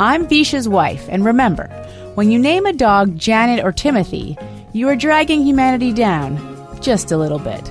I'm Visha's wife, and remember, when you name a dog Janet or Timothy, you are dragging humanity down just a little bit.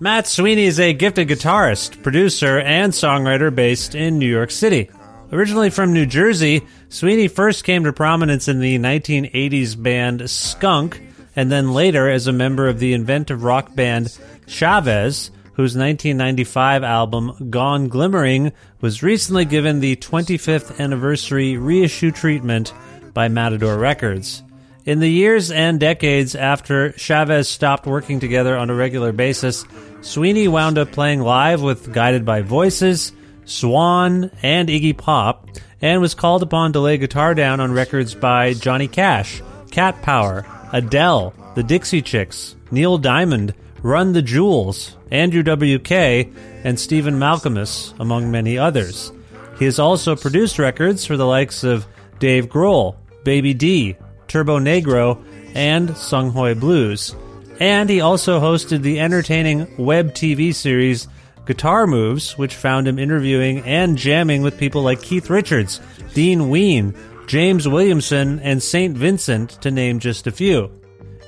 Matt Sweeney is a gifted guitarist, producer, and songwriter based in New York City. Originally from New Jersey, Sweeney first came to prominence in the 1980s band Skunk, and then later as a member of the inventive rock band Chavez, whose 1995 album Gone Glimmering was recently given the 25th anniversary reissue treatment by Matador Records. In the years and decades after Chavez stopped working together on a regular basis, Sweeney wound up playing live with Guided by Voices, Zwan, and Iggy Pop, and was called upon to lay guitar down on records by Johnny Cash, Cat Power, Adele, The Dixie Chicks, Neil Diamond, Run the Jewels, Andrew W.K., and Stephen Malkmus, among many others. He has also produced records for the likes of Dave Grohl, Baby Dee, Turbo Negro, and Songhoy Blues. And he also hosted the entertaining web TV series Guitar Moves, which found him interviewing and jamming with people like Keith Richards, Dean Ween, James Williamson, and St. Vincent, to name just a few.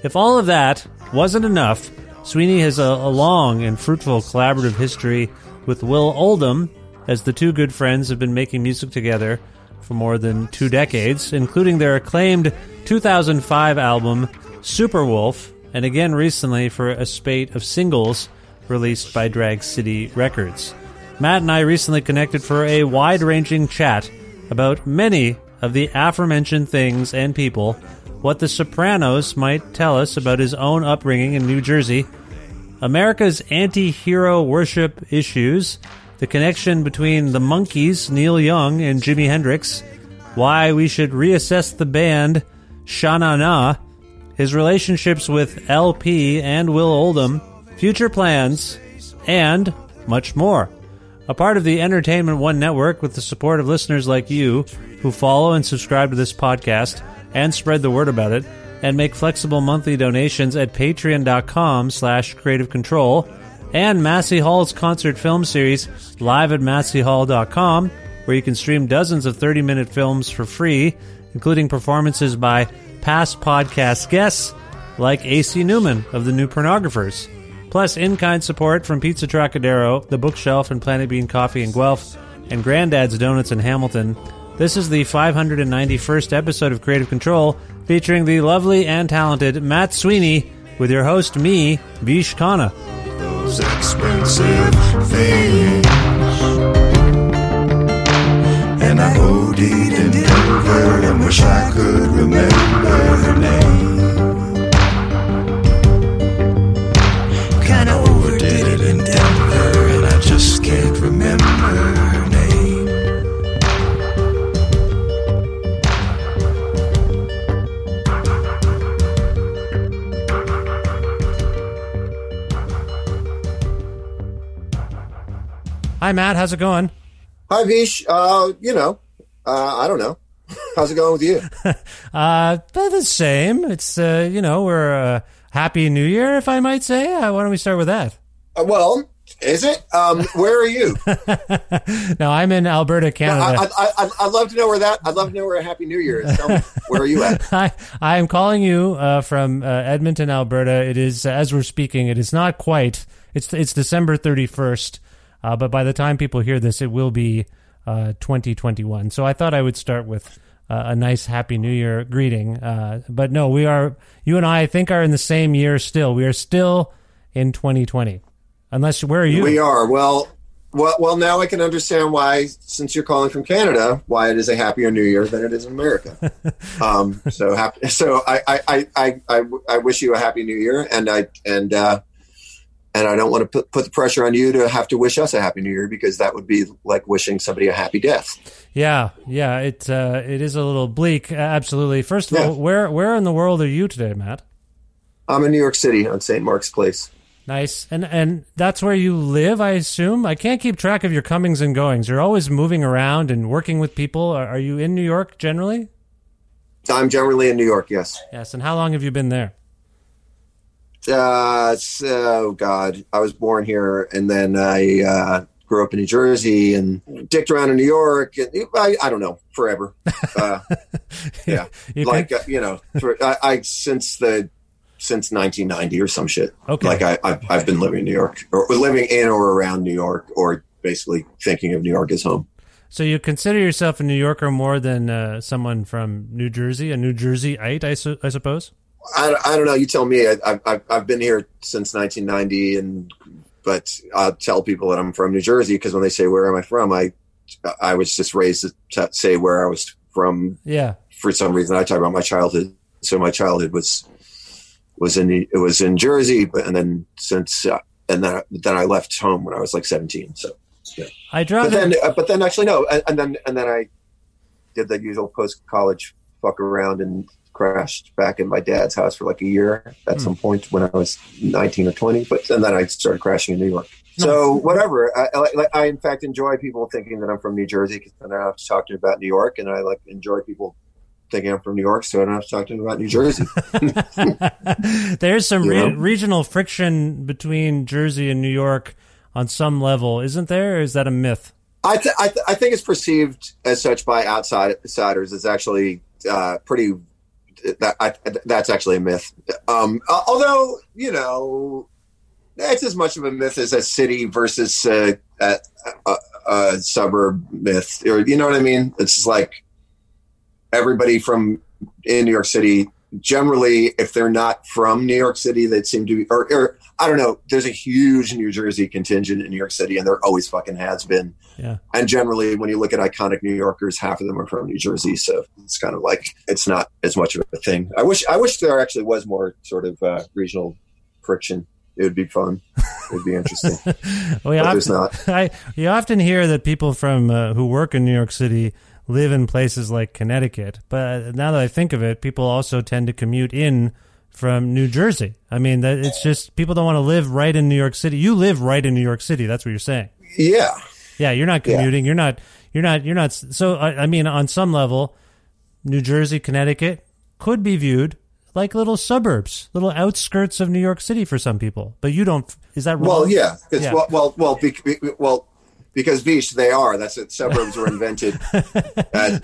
If all of that wasn't enough, Sweeney has a, a long and fruitful collaborative history with Will Oldham, as the two good friends have been making music together for more than two decades, including their acclaimed 2005 album Superwolf, and again recently for a spate of singles released by Drag City Records. Matt and I recently connected for a wide ranging chat about many of the aforementioned things and people, what The Sopranos might tell us about his own upbringing in New Jersey, America's anti hero worship issues, the connection between the Monkees, Neil Young, and Jimi Hendrix, why we should reassess the band Sha Na his relationships with El-P and Will Oldham, future plans, and much more. A part of the Entertainment One Network with the support of listeners like you who follow and subscribe to this podcast and spread the word about it and make flexible monthly donations at patreon.com slash creative control and Massey Hall's concert film series live at masseyhall.com where you can stream dozens of 30-minute films for free, including performances by past podcast guests like AC Newman of the New Pornographers. Plus, in kind support from Pizza Trocadero, The Bookshelf, and Planet Bean Coffee in Guelph, and Granddad's Donuts in Hamilton. This is the 591st episode of Creative Control, featuring the lovely and talented Matt Sweeney, with your host, me, Vish Khanna. Those expensive things. And I OD'd in Denver and wish I could remember her name. Hi, Matt. How's it going? Hi, Vish. Uh, you know, uh, I don't know. How's it going with you? Uh, the same. It's, uh, you know, we're uh, Happy New Year, if I might say. Uh, why don't we start with that? Uh, well, is it? Um, where are you? no, I'm in Alberta, I, Canada. I, I, I'd love to know where that. I'd love to know where a Happy New Year is. Me, where are you at? I, I am calling you uh, from uh, Edmonton, Alberta. It is, as we're speaking, it is not quite. It's it's December 31st, uh, but by the time people hear this, it will be uh, 2021. So I thought I would start with uh, a nice Happy New Year greeting. Uh, but no, we are, you and I, I think, are in the same year still. We are still in 2020. Unless, where are you? We are. Well, well, well. Now I can understand why, since you're calling from Canada, why it is a happier New Year than it is in America. um, so happy. So I, I, I, I, I, I wish you a happy New Year, and I and uh, and I don't want to put, put the pressure on you to have to wish us a happy New Year because that would be like wishing somebody a happy death. Yeah, yeah, it uh, it is a little bleak. Absolutely. First of Yeah. all, where where in the world are you today, Matt? I'm in New York City on St. Mark's Place. Nice, and and that's where you live, I assume. I can't keep track of your comings and goings. You're always moving around and working with people. Are, are you in New York generally? I'm generally in New York. Yes. Yes. And how long have you been there? Uh, so God, I was born here, and then I uh, grew up in New Jersey and dicked around in New York. And I, I don't know, forever. Uh, yeah, You like uh, you know, for, I, I since the since 1990 or some shit. Okay. Like I, I've, I've been living in New York, or living in or around New York, or basically thinking of New York as home. So you consider yourself a New Yorker more than uh, someone from New Jersey, a New Jerseyite, I, su- I suppose. I, I don't know. You tell me. I, I've, I've been here since 1990, and but I'll tell people that I'm from New Jersey because when they say where am I from, I I was just raised to t- say where I was from Yeah. for some reason. I talk about my childhood, so my childhood was was in it was in Jersey, but and then since uh, and then then I left home when I was like 17. So, I draw but then uh, but then actually no, and, and then and then I did the usual post college fuck around and crashed back in my dad's house for like a year at some point when I was 19 or 20. But and then I started crashing in New York. So whatever. I, I, I in fact enjoy people thinking that I'm from New Jersey because then I don't have to talk to them about New York, and I like enjoy people thinking I'm from New York, so I don't have to talk to them about New Jersey. There's some re- regional friction between Jersey and New York on some level, isn't there? Or is that a myth? I, th- I, th- I think it's perceived as such by outside outsiders It's actually uh, pretty. That I, that's actually a myth. Um, uh, although you know, it's as much of a myth as a city versus a, a, a, a suburb myth, or you know what I mean? It's like everybody from in New York City generally, if they're not from New York City, they seem to be, or, or I don't know. There's a huge New Jersey contingent in New York City, and there always fucking has been. Yeah. And generally, when you look at iconic New Yorkers, half of them are from New Jersey, so it's kind of like it's not as much of a thing. I wish, I wish there actually was more sort of uh, regional friction. It would be fun. It would be interesting. Well, you But there's often, I, you often hear that people from uh, who work in New York City live in places like Connecticut. But now that I think of it, people also tend to commute in from New Jersey. I mean, that it's just people don't want to live right in New York City. You live right in New York City. That's what you're saying. yeah, Yeah, you're not Yeah. commuting. You're not. You're not. You're not. So I, I mean, on some level, New Jersey, Connecticut could be viewed like little suburbs, little outskirts of New York City for some people. But you don't. Is that wrong? Well, yeah, 'cause- Yeah. well, well, well, be, be- well, because beach they are. That's it. Suburbs were invented. uh,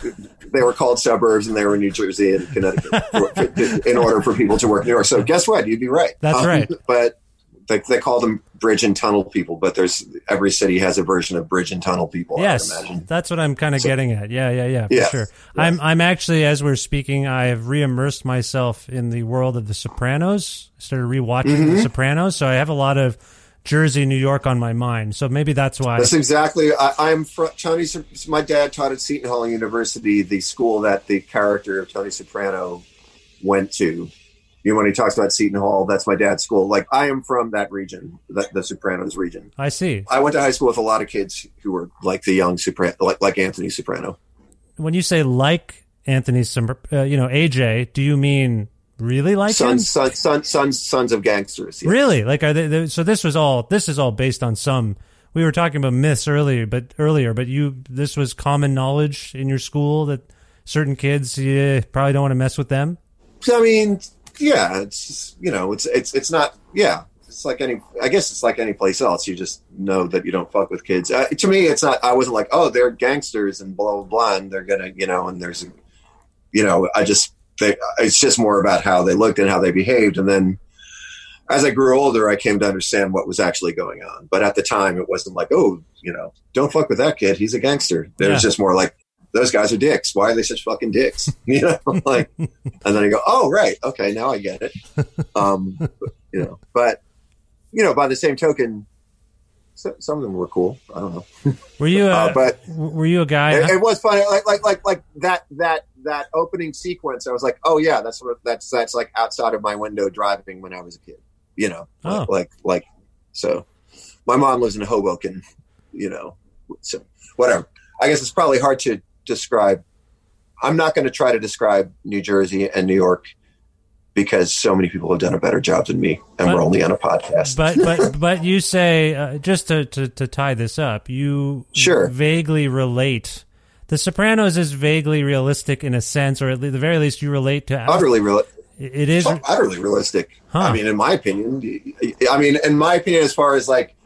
they were called suburbs, and they were in New Jersey and Connecticut for- in order for people to work in New York. So, guess what? You'd be right. Um, That's right. But they, they call them bridge and tunnel people. But there's every city has a version of bridge and tunnel people. Yes, I imagine. that's what I'm kind of getting at. Yeah, yeah, yeah, for Yeah. sure. I'm I'm actually as we're speaking, I have re-immersed myself in the world of The Sopranos. I started rewatching Mm-hmm. The Sopranos, so I have a lot of Jersey, New York on my mind. So maybe that's why. That's exactly. I, I'm from Tony. My dad taught at Seton Hall University, the school that the character of Tony Soprano went to. You know, when he talks about Seton Hall, that's my dad's school. Like I am from that region, the, the Sopranos region. I see. I went to high school with a lot of kids who were like the young Soprano, like like Anthony Soprano. When you say like Anthony, uh, you know AJ, do you mean really like? Sons, sons, sons, sons, sons of gangsters. yeah. Really? Like are they, they? So this was all. This is all based on some. We were talking about myths earlier, but earlier, but you. This was common knowledge in your school that certain kids, you probably don't want to mess with them. I mean, yeah, it's just, you know, it's it's it's not. Yeah, it's like any. I guess it's like any place else. You just know that you don't fuck with kids. Uh, to me, it's not. I wasn't like, oh, they're gangsters and blah blah blah, and they're gonna, you know, and there's, you know, I just. They, it's just more about how they looked and how they behaved, and then as I grew older, I came to understand what was actually going on. But at the time, it wasn't like, oh, you know, don't fuck with that kid. He's a gangster. It Yeah. was just more like, those guys are dicks. Why are they such fucking dicks? You know, like, and then I go, oh, right, okay, now I get it. Um, you know, but you know, by the same token, so, some of them were cool. I don't know, Were you? A, uh, but were you a guy? it, it was funny. Like, like, like, like that, that, that opening sequence. I was like, oh yeah, that's what that's that's like outside of my window driving when I was a kid. You know, Oh. like, like, so. My mom lives in Hoboken. You know, so whatever. I guess it's probably hard to describe. I'm not going to try to describe New Jersey and New York because so many people have done a better job than me, and But- we're only on a podcast. but but but you say uh, just to, to to tie this up, you Sure. vaguely relate. The Sopranos is vaguely realistic in a sense, or at the very least, you relate to. utterly real. It is. utterly realistic. Huh. I mean, in my opinion, I mean, in my opinion, as far as like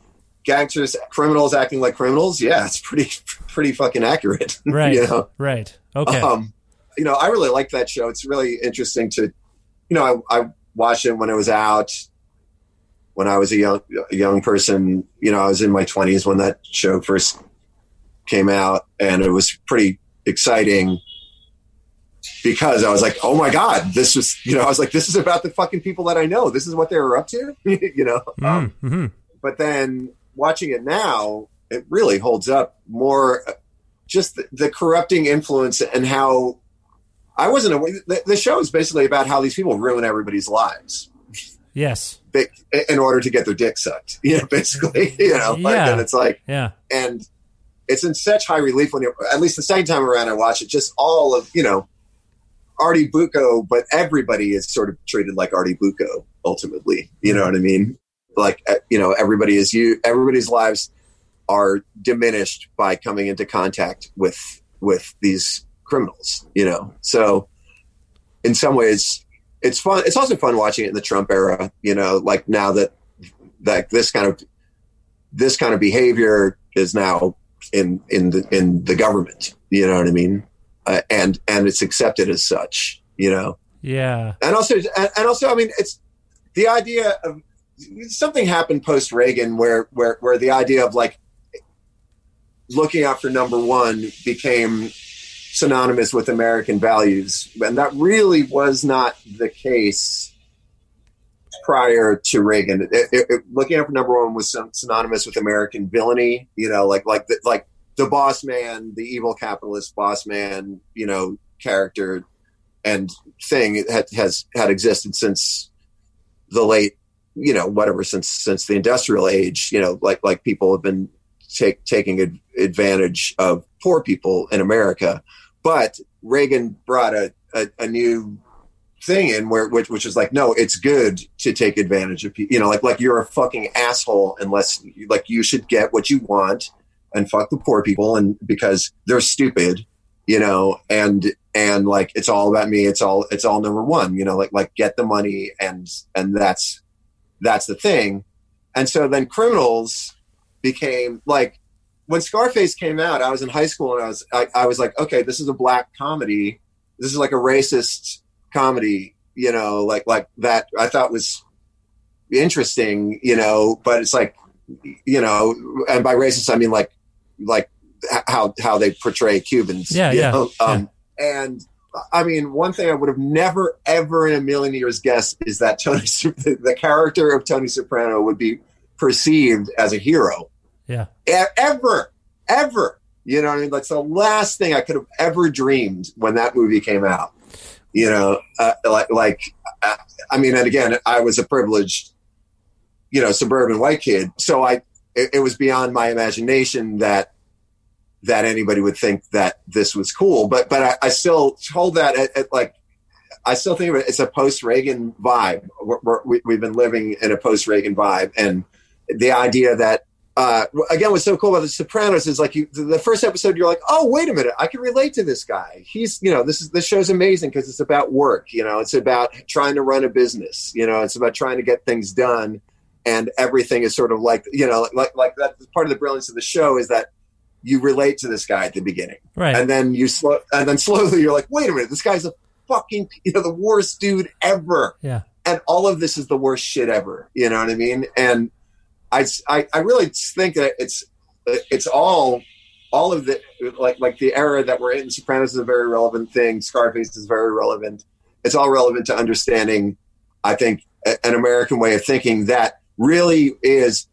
gangsters, criminals acting like criminals, yeah, it's pretty, pretty fucking accurate. Right. you know, Right. Okay. um, you know, I really like that show. It's really interesting to, you know, I, I watched it when it was out. When I was a young, a young person, you know, I was in my twenties when that show first came out, and it was pretty exciting because I was like, oh my god, this was, you know, I was like, this is about the fucking people that I know. This is what they were up to, you know. Um, Mm, mhm. but then watching it now, it really holds up more. uh, Just the, the corrupting influence and how I wasn't aware. The, the show is basically about how these people ruin everybody's lives Yes. in order to get their dick sucked. You know, basically, you know, like, Yeah. and it's like, Yeah. and it's in such high relief when you, at least the second time around I watch it, just all of, you know, Artie Bucco, but everybody is sort of treated like Artie Bucco ultimately. You know what I mean? Like, uh, you know, everybody is you, everybody's lives are diminished by coming into contact with, with these criminals, you know? So in some ways it's fun. It's also fun watching it in the Trump era, you know, like now that, that this kind of, this kind of behavior is now in in the in the government. You know what I mean? Uh, and and it's accepted as such. You know, Yeah. and also and, and also, I mean, it's the idea of something happened post Reagan where where where the idea of like looking after number one became synonymous with American values, and that really was not the case prior to Reagan. It, it, it, looking up number one was synonymous with American villainy. You know, like like the, like the boss man, the evil capitalist boss man. You know, character and thing had, has had existed since the late, you know, whatever since since the industrial age. You know, like like people have been take, taking ad- advantage of poor people in America, but Reagan brought a, a, a new thing in where which which is like no it's good to take advantage of people you know like like you're a fucking asshole unless like you should get what you want and fuck the poor people and because they're stupid you know and and like it's all about me. It's all it's all number one you know like like get the money and and that's that's the thing. And so then criminals became like when scarface came out i was in high school and i was I, I was like okay this is a black comedy. This is like a racist comedy, you know, like like that I thought was interesting, you know, but it's like you know, and by racist I mean like like how how they portray Cubans. Yeah, yeah, know? Um, yeah. And I mean, one thing I would have never, ever in a million years guessed is that Tony, the, the character of Tony Soprano would be perceived as a hero. Yeah. E- ever, ever. You know, what I mean, that's the last thing I could have ever dreamed when that movie came out you know, uh, like, like, uh, I mean, and again, I was a privileged, you know, suburban white kid. So I, it, it was beyond my imagination that, that anybody would think that this was cool. But, but I, I still hold that at, at, like, I still think it, it's a post Reagan vibe. We're, we're, we have been living in a post Reagan vibe. And the idea that uh, again, what's so cool about The Sopranos is like you, the first episode, you're like, oh, wait a minute, I can relate to this guy. He's, you know, this is this show's amazing because it's about work. You know, it's about trying to run a business. You know, it's about trying to get things done, and everything is sort of like, you know, like like that. Part of the brilliance of the show is that you relate to this guy at the beginning, right? And then you slow, and then slowly you're like, wait a minute, this guy's a fucking, you know, the worst dude ever. Yeah. And all of this is the worst shit ever. You know what I mean? And I, I, I really think that it's it's all all of the like like the era that we're in. Sopranos is a very relevant thing. Scarface is very relevant. It's all relevant to understanding. I think an American way of thinking that really is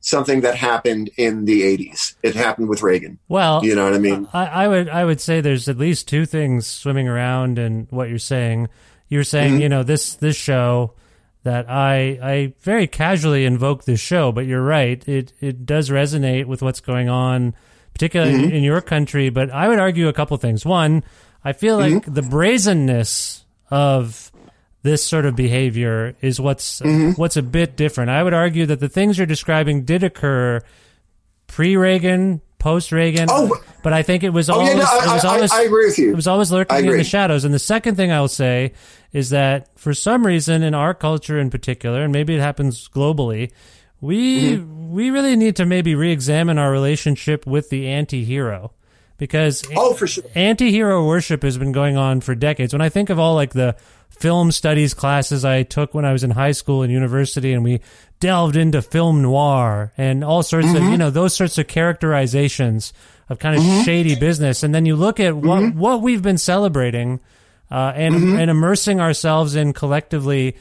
something that happened in the 80s. It happened with Reagan. Well, you know what I mean? I, I would I would say there's at least two things swimming around in what you're saying. You're saying, Mm-hmm. you know, this this show that I I very casually invoke this show, but you're right. It it does resonate with what's going on, particularly Mm-hmm. in, your country. But I would argue a couple things. One, I feel like Mm-hmm. the brazenness of this sort of behavior is what's Mm-hmm. what's a bit different. I would argue that the things you're describing did occur pre-Reagan, post-Reagan. Oh, but I think it was Oh, always yeah, no, it was I- I- always I agree with you. It was always lurking in the shadows. And the second thing I'll say is that for some reason in our culture in particular, and maybe it happens globally, we Mm-hmm. we really need to maybe re-examine our relationship with the anti-hero because Oh, for sure. anti-hero worship has been going on for decades. When I think of all like the film studies classes I took when I was in high school and university and we delved into film noir and all sorts of, mm-hmm. you know, those sorts of characterizations of kind of mm-hmm. shady business. And then you look at what, mm-hmm. what we've been celebrating, uh, and, and immersing ourselves in collectively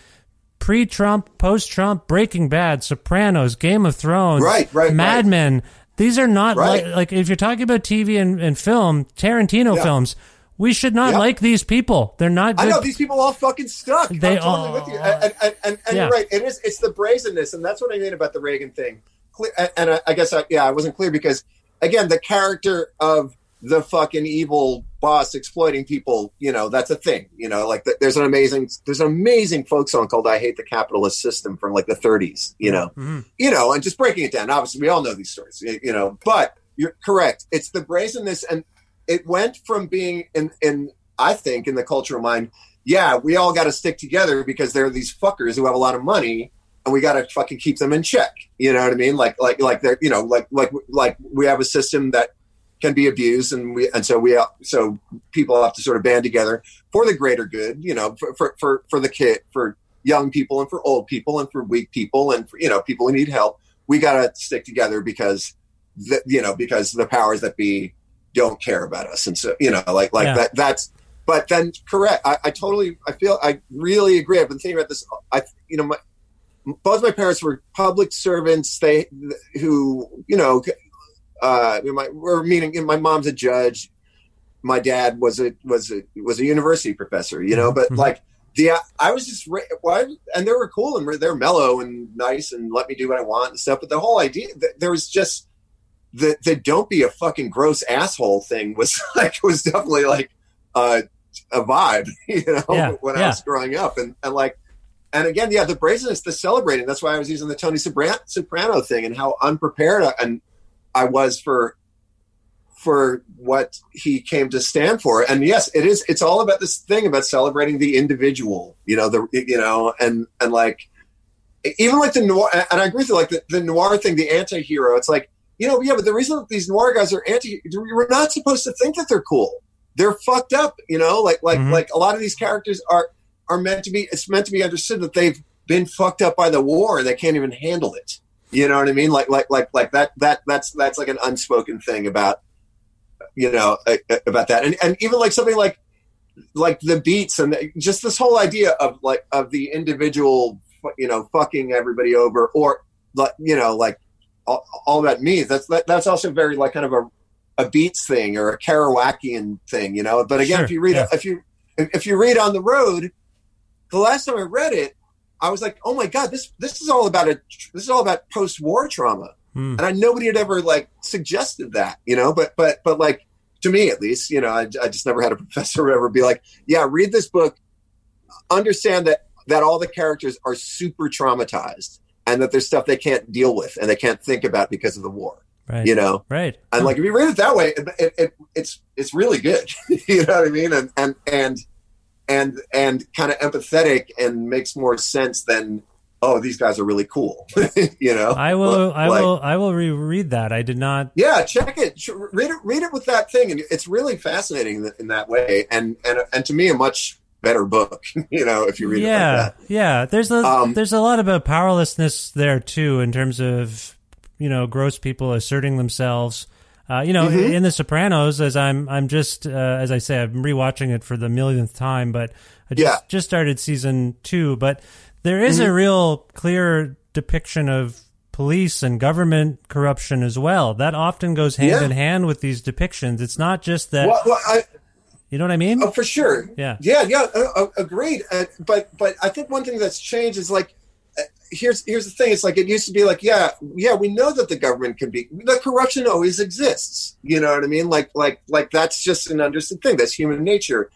pre-Trump, post-Trump, Breaking Bad, Sopranos, Game of Thrones, Right, right, Mad right. Men. These are not Right. like, like if you're talking about TV and, and film, Tarantino Yeah. films. We should not Yeah. like these people. They're not I know these people all fucking stuck. They I'm totally all- with you, and, and, and, and Yeah. you're right. It is. It's the brazenness, and that's what I mean about the Reagan thing. And- I, I guess I, yeah, I wasn't clear because again, the character of the fucking evil boss exploiting people, you know, that's a thing. You know, like th- there's an amazing there's an amazing folk song called "I Hate the Capitalist System" from like the 30s. You know, mm-hmm. you know, and just breaking it down. Obviously, we all know these stories. You know, but you're correct. It's the brazenness, and it went from being in in I think in the cultural mind, yeah, we all got to stick together because there are these fuckers who have a lot of money, and we got to fucking keep them in check. You know what I mean? Like like like they're you know like like like we have a system that can be abused, and we and so we so people have to sort of band together for the greater good. You know, for for for, for the kid for young people and for old people and for weak people and for you know people who need help. We got to stick together because the, you know because the powers that be don't care about us, and so you know, like like Yeah. that. That's but then correct. I, I totally. I feel. I really agree. I've been thinking about this. I you know my both my parents were public servants. They who you know. Uh, my, we're meaning my mom's a judge. My dad was a was a was a university professor. You know, but Mhm. like the I was just why and they were cool and they're mellow and nice and let me do what I want and stuff. But the whole idea th- there was just the the don't be a fucking gross asshole thing was like was definitely like uh, a vibe, you know, Yeah, when I was growing up and and like and again, yeah, the brazenness, the celebrating. That's why I was using the Tony Soprano, Soprano thing and how unprepared I, and I was for for what he came to stand for. And yes, it is. It's all about this thing about celebrating the individual. You know, the you know, and and like even like the noir. And I agree with you. Like the, the noir thing, the anti-hero. It's like you know, yeah, but the reason that these noir guys are anti, we're not supposed to think that they're cool. They're fucked up. You know, like like Mhm. like a lot of these characters are are meant to be. It's meant to be understood that they've been fucked up by the war and they can't even handle it. You know what I mean? Like like like like that that that's that's like an unspoken thing about you know about that and and even like something like like the beats and the, just this whole idea of like of the individual you know fucking everybody over or like you know like all, all about me that's that, that's also very like kind of a a beats thing or a Kerouacian thing you know but again Sure, if you read yeah. if you if you read on the road the last time I read it I was like oh my god this this is all about a this is all about post-war trauma Hmm. and I nobody had ever like suggested that, you know. But but but like to me at least, you know, I, I just never had a professor ever be like, yeah, read this book, understand that that all the characters are super traumatized and that there's stuff they can't deal with and they can't think about because of the war, Right. you know. Right. And like if you read it that way, it, it, it, it's it's really good, you know what I mean? And and and and and kind of empathetic and makes more sense than oh these guys are really cool, you know. I will. I Like- will. I will reread that. I did not. yeah, check it. Read it. Read it with that thing, and it's really fascinating in, in that way. And and and to me, a much better book. You know, if you read yeah, it like that. yeah. There's a Um, there's a lot about powerlessness there too, in terms of you know gross people asserting themselves. Uh, you know, Mm-hmm. in The Sopranos, as I'm I'm just uh, as I say, I'm rewatching it for the millionth time, but I just Yeah. just started season two. But there is Mm-hmm. a real clear depiction of police and government corruption as well. That often goes hand Yeah. in hand with these depictions. It's not just that. Well, well I, You know what I mean? oh, for sure. Yeah. yeah, yeah. Uh, uh, agreed. Uh, but but I think one thing that's changed is like. uh, Here's here's the thing. It's like it used to be like yeah yeah we know that the government can be the corruption always exists. You know what I mean? Like like like that's just an understood thing. That's human nature.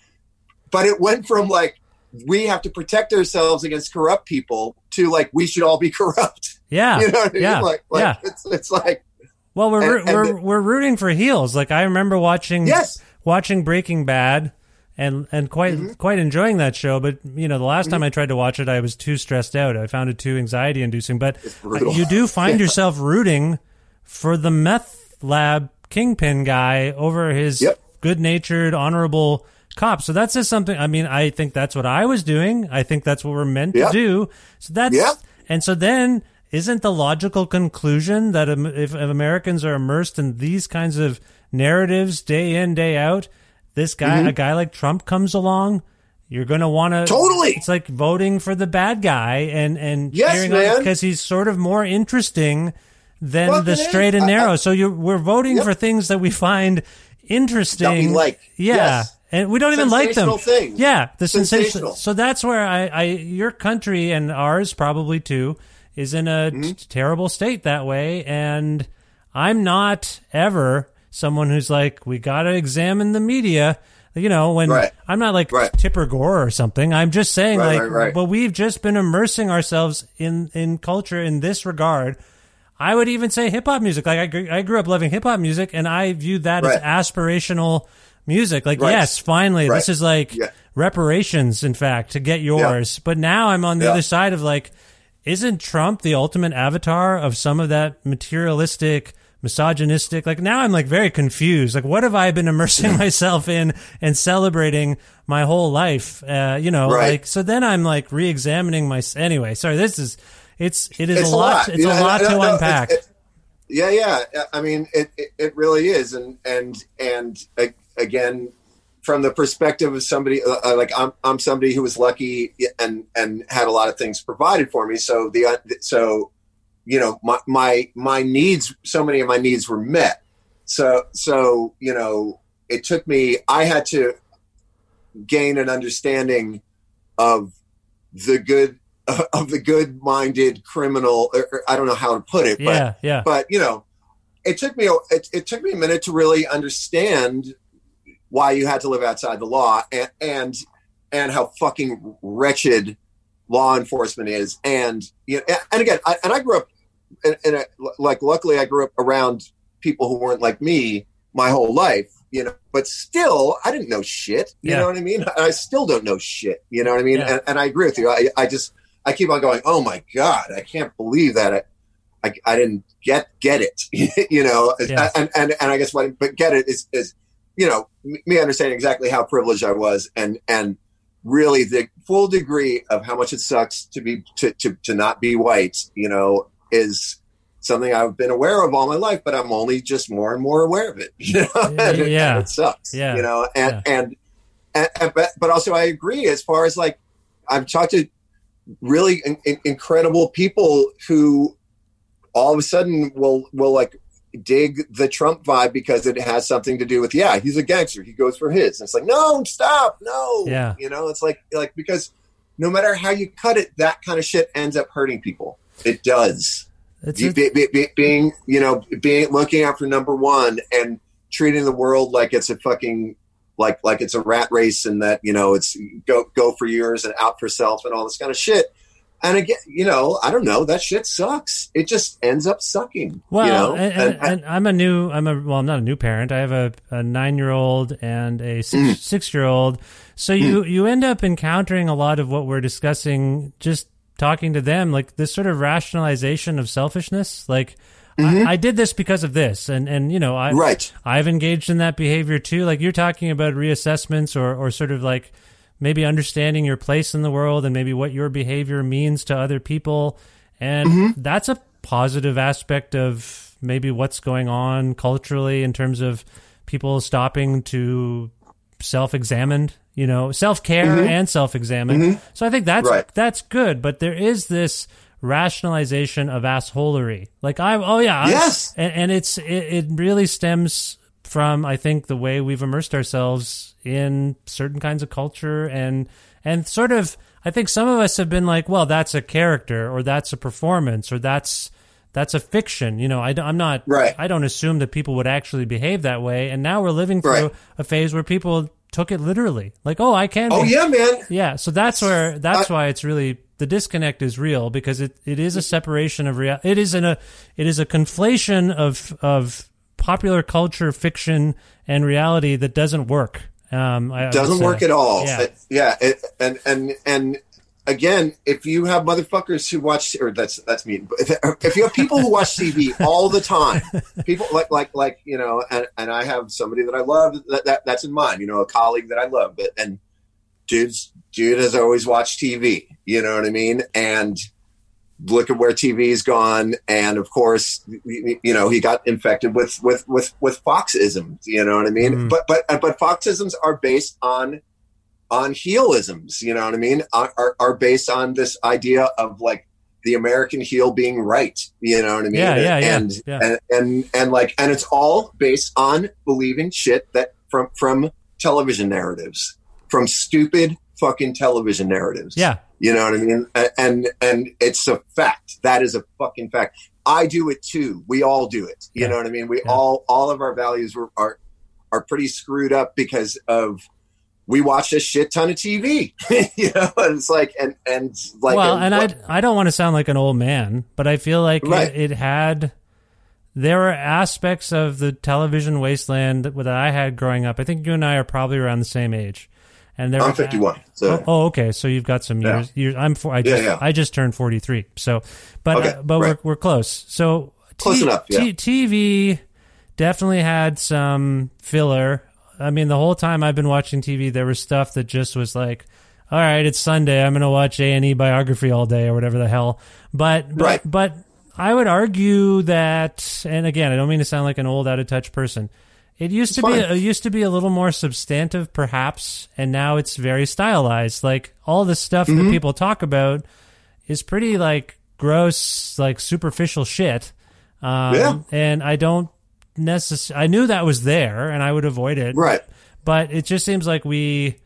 But it went from like we have to protect ourselves against corrupt people to like we should all be corrupt. Yeah. You know what I mean? yeah. Like, like yeah. it's it's like Well, we're And- and we're the- we're rooting for heels. Like I remember watching Yes. Watching Breaking Bad and and quite Mm-hmm. quite enjoying that show. But you know, the last time I tried to watch it, I was too stressed out. I found it too anxiety inducing. But you do find yourself rooting for the meth lab kingpin guy over his Yep. good natured, honorable cop. So that's just something. I mean, I think that's what I was doing. I think that's what we're meant Yep. to do. So that's Yep. and so then isn't the logical conclusion that if, if Americans are immersed in these kinds of narratives day in day out, this guy, Mm-hmm. a guy like Trump comes along, you're going to want to Totally. It's like voting for the bad guy and and Yes, man. because he's sort of more interesting than Well, the straight and narrow. I- so you we're voting Yep. for things that we find interesting. That we like. Yeah. Yes. And we don't even like them. Things. Yeah, the sensational. Sensational. So that's where I, I, your country and ours probably too, is in a Mm-hmm. t- terrible state that way. And I'm not ever someone who's like, we got to examine the media. You know, when Right. I'm not like Right. Tipper Gore or something. I'm just saying, Right, like, right, but we've just been immersing ourselves in in culture in this regard. I would even say hip hop music. Like I, grew- I grew up loving hip hop music, and I viewed that as aspirational music. Like, yes, finally, this is like Yeah. reparations, in fact, to get yours. But now I'm on the Yeah. other side of like, isn't Trump the ultimate avatar of some of that materialistic, misogynistic? Like now I'm like very confused. Like, what have I been immersing myself in and celebrating my whole life? Uh, you know, Right. like so. Then I'm like re-examining my. Anyway, sorry. This is it's it is It's a lot. It's You a know, lot no, to no, unpack. It's, Yeah, yeah. I mean, it, it, it really is, and and and again, from the perspective of somebody uh, uh, like I'm, I'm somebody who was lucky and and had a lot of things provided for me. So the uh, so you know my my my needs, so many of my needs were met. So so you know, it took me. I had to gain an understanding of the good of the good minded criminal. Or, or I don't know how to put it, but Yeah, yeah. but you know it took me a- it, it took me a minute to really understand why you had to live outside the law and and and how fucking wretched law enforcement is. And you know and again I, and I grew up in, in a like luckily I grew up around people who weren't like me my whole life you know but still I didn't know shit you Yeah. know what I mean? I still don't know shit you know what I mean? Yeah. and, and I agree with you. I, I just I keep on going oh my god I can't believe that I, I, I didn't get get it, you know, and, and and I guess what but get it is is you know me understanding exactly how privileged I was and and really the full degree of how much it sucks to be to to, to not be white, you know, is something I've been aware of all my life, but I'm only just more and more aware of it. You know, and, and Yeah. it sucks. Yeah. you know, and and, and, and but, but also I agree as far as like I've talked to really in, in- incredible people who all of a sudden will will like dig the Trump vibe because it has something to do with yeah he's a gangster. He goes for his. And it's like no stop. No. Yeah. you know it's like like because no matter how you cut it that kind of shit ends up hurting people. It does. You- be- be- be- being you know being looking out for number one and treating the world like it's a fucking like like it's a rat race and that you know it's go go for yours and out for self and all this kind of shit and again you know i don't know that shit sucks it just ends up sucking Well, you know and, and, and I'm a new, I'm a well, I'm not a new parent. I have a, a nine year old and a six, Mm. six year old. So you you end up encountering a lot of what we're discussing. Just talking to them, like this sort of rationalization of selfishness. Like I, I did this because of this, and and you know I Mm-hmm. Right. I've engaged in that behavior too. Like you're talking about reassessments or or sort of like maybe understanding your place in the world and maybe what your behavior means to other people. And Mm-hmm. that's a positive aspect of maybe what's going on culturally in terms of people stopping to self-examined, you know, self-care and self-examine. So I think that's Mm-hmm. Right. that's good, but there is this rationalization of assholery. Like I oh yeah, I- Yes. and, and it's it, it really stems from I think the way we've immersed ourselves in certain kinds of culture and and sort of I think some of us have been like, well, that's a character or that's a performance or that's that's a fiction. You know, I, am not. Right. I don't assume that people would actually behave that way. And now we're living through Right. a phase where people took it literally. Like, oh, I can. oh be- yeah man yeah, so that's where that's I- why it's really the disconnect is real because it, it is a separation of real. It is in a it is a conflation of of popular culture, fiction, and reality that doesn't work. Um, I, I doesn't say. work at all. Yeah. It- yeah, it, and and and again, if you have motherfuckers who watch, or that's that's me. But if, if you have people who watch TV all the time, people like like like you know, and and I have somebody that I love that, that that's in mind. You know, a colleague that I love, but and dude's dude has always watched TV. You know what I mean? And look at where TV's gone, and of course, you know, he got infected with with with with Foxisms. You know what I mean? Mm. But but but Foxisms are based on on heelisms. You know what I mean? Are, are are based on this idea of like the American heel being right. You know what I mean? Yeah, yeah, yeah, and, yeah. and and and like and it's all based on believing shit that from from television narratives, from stupid fucking television narratives. Yeah, You know what I mean? And and it's a fact. That is a fucking fact. I do it too. We all do it. You Yeah. know what I mean? We Yeah. all all of our values were, are are pretty screwed up because of we watched a shit ton of TV. you know, and it's like and and like well, and I I don't want to sound like an old man, but I feel like Right. it, it had there were aspects of the television wasteland that I had growing up. I think you and I are probably around the same age, and there I'm 51. So Oh, oh, okay. So you've got some Yeah. years. years I'm for, I just yeah. I just turned 43. So, but Okay, uh, but right. we're we're close. So Close enough, yeah. TV definitely had some filler. I mean, the whole time I've been watching TV, there was stuff that just was like, all right, it's Sunday. I'm going to watch A and E biography all day or whatever the hell. But but but I would argue that, and again, I don't mean to sound like an old, out of touch person. It used to be it used to be a little more substantive, perhaps, and now it's very stylized. Like all the stuff Mm-hmm. that people talk about is pretty like gross, like superficial shit. Um, Yeah. And I don't necessarily. I knew that was there, and I would avoid it. Right. But it just seems like we.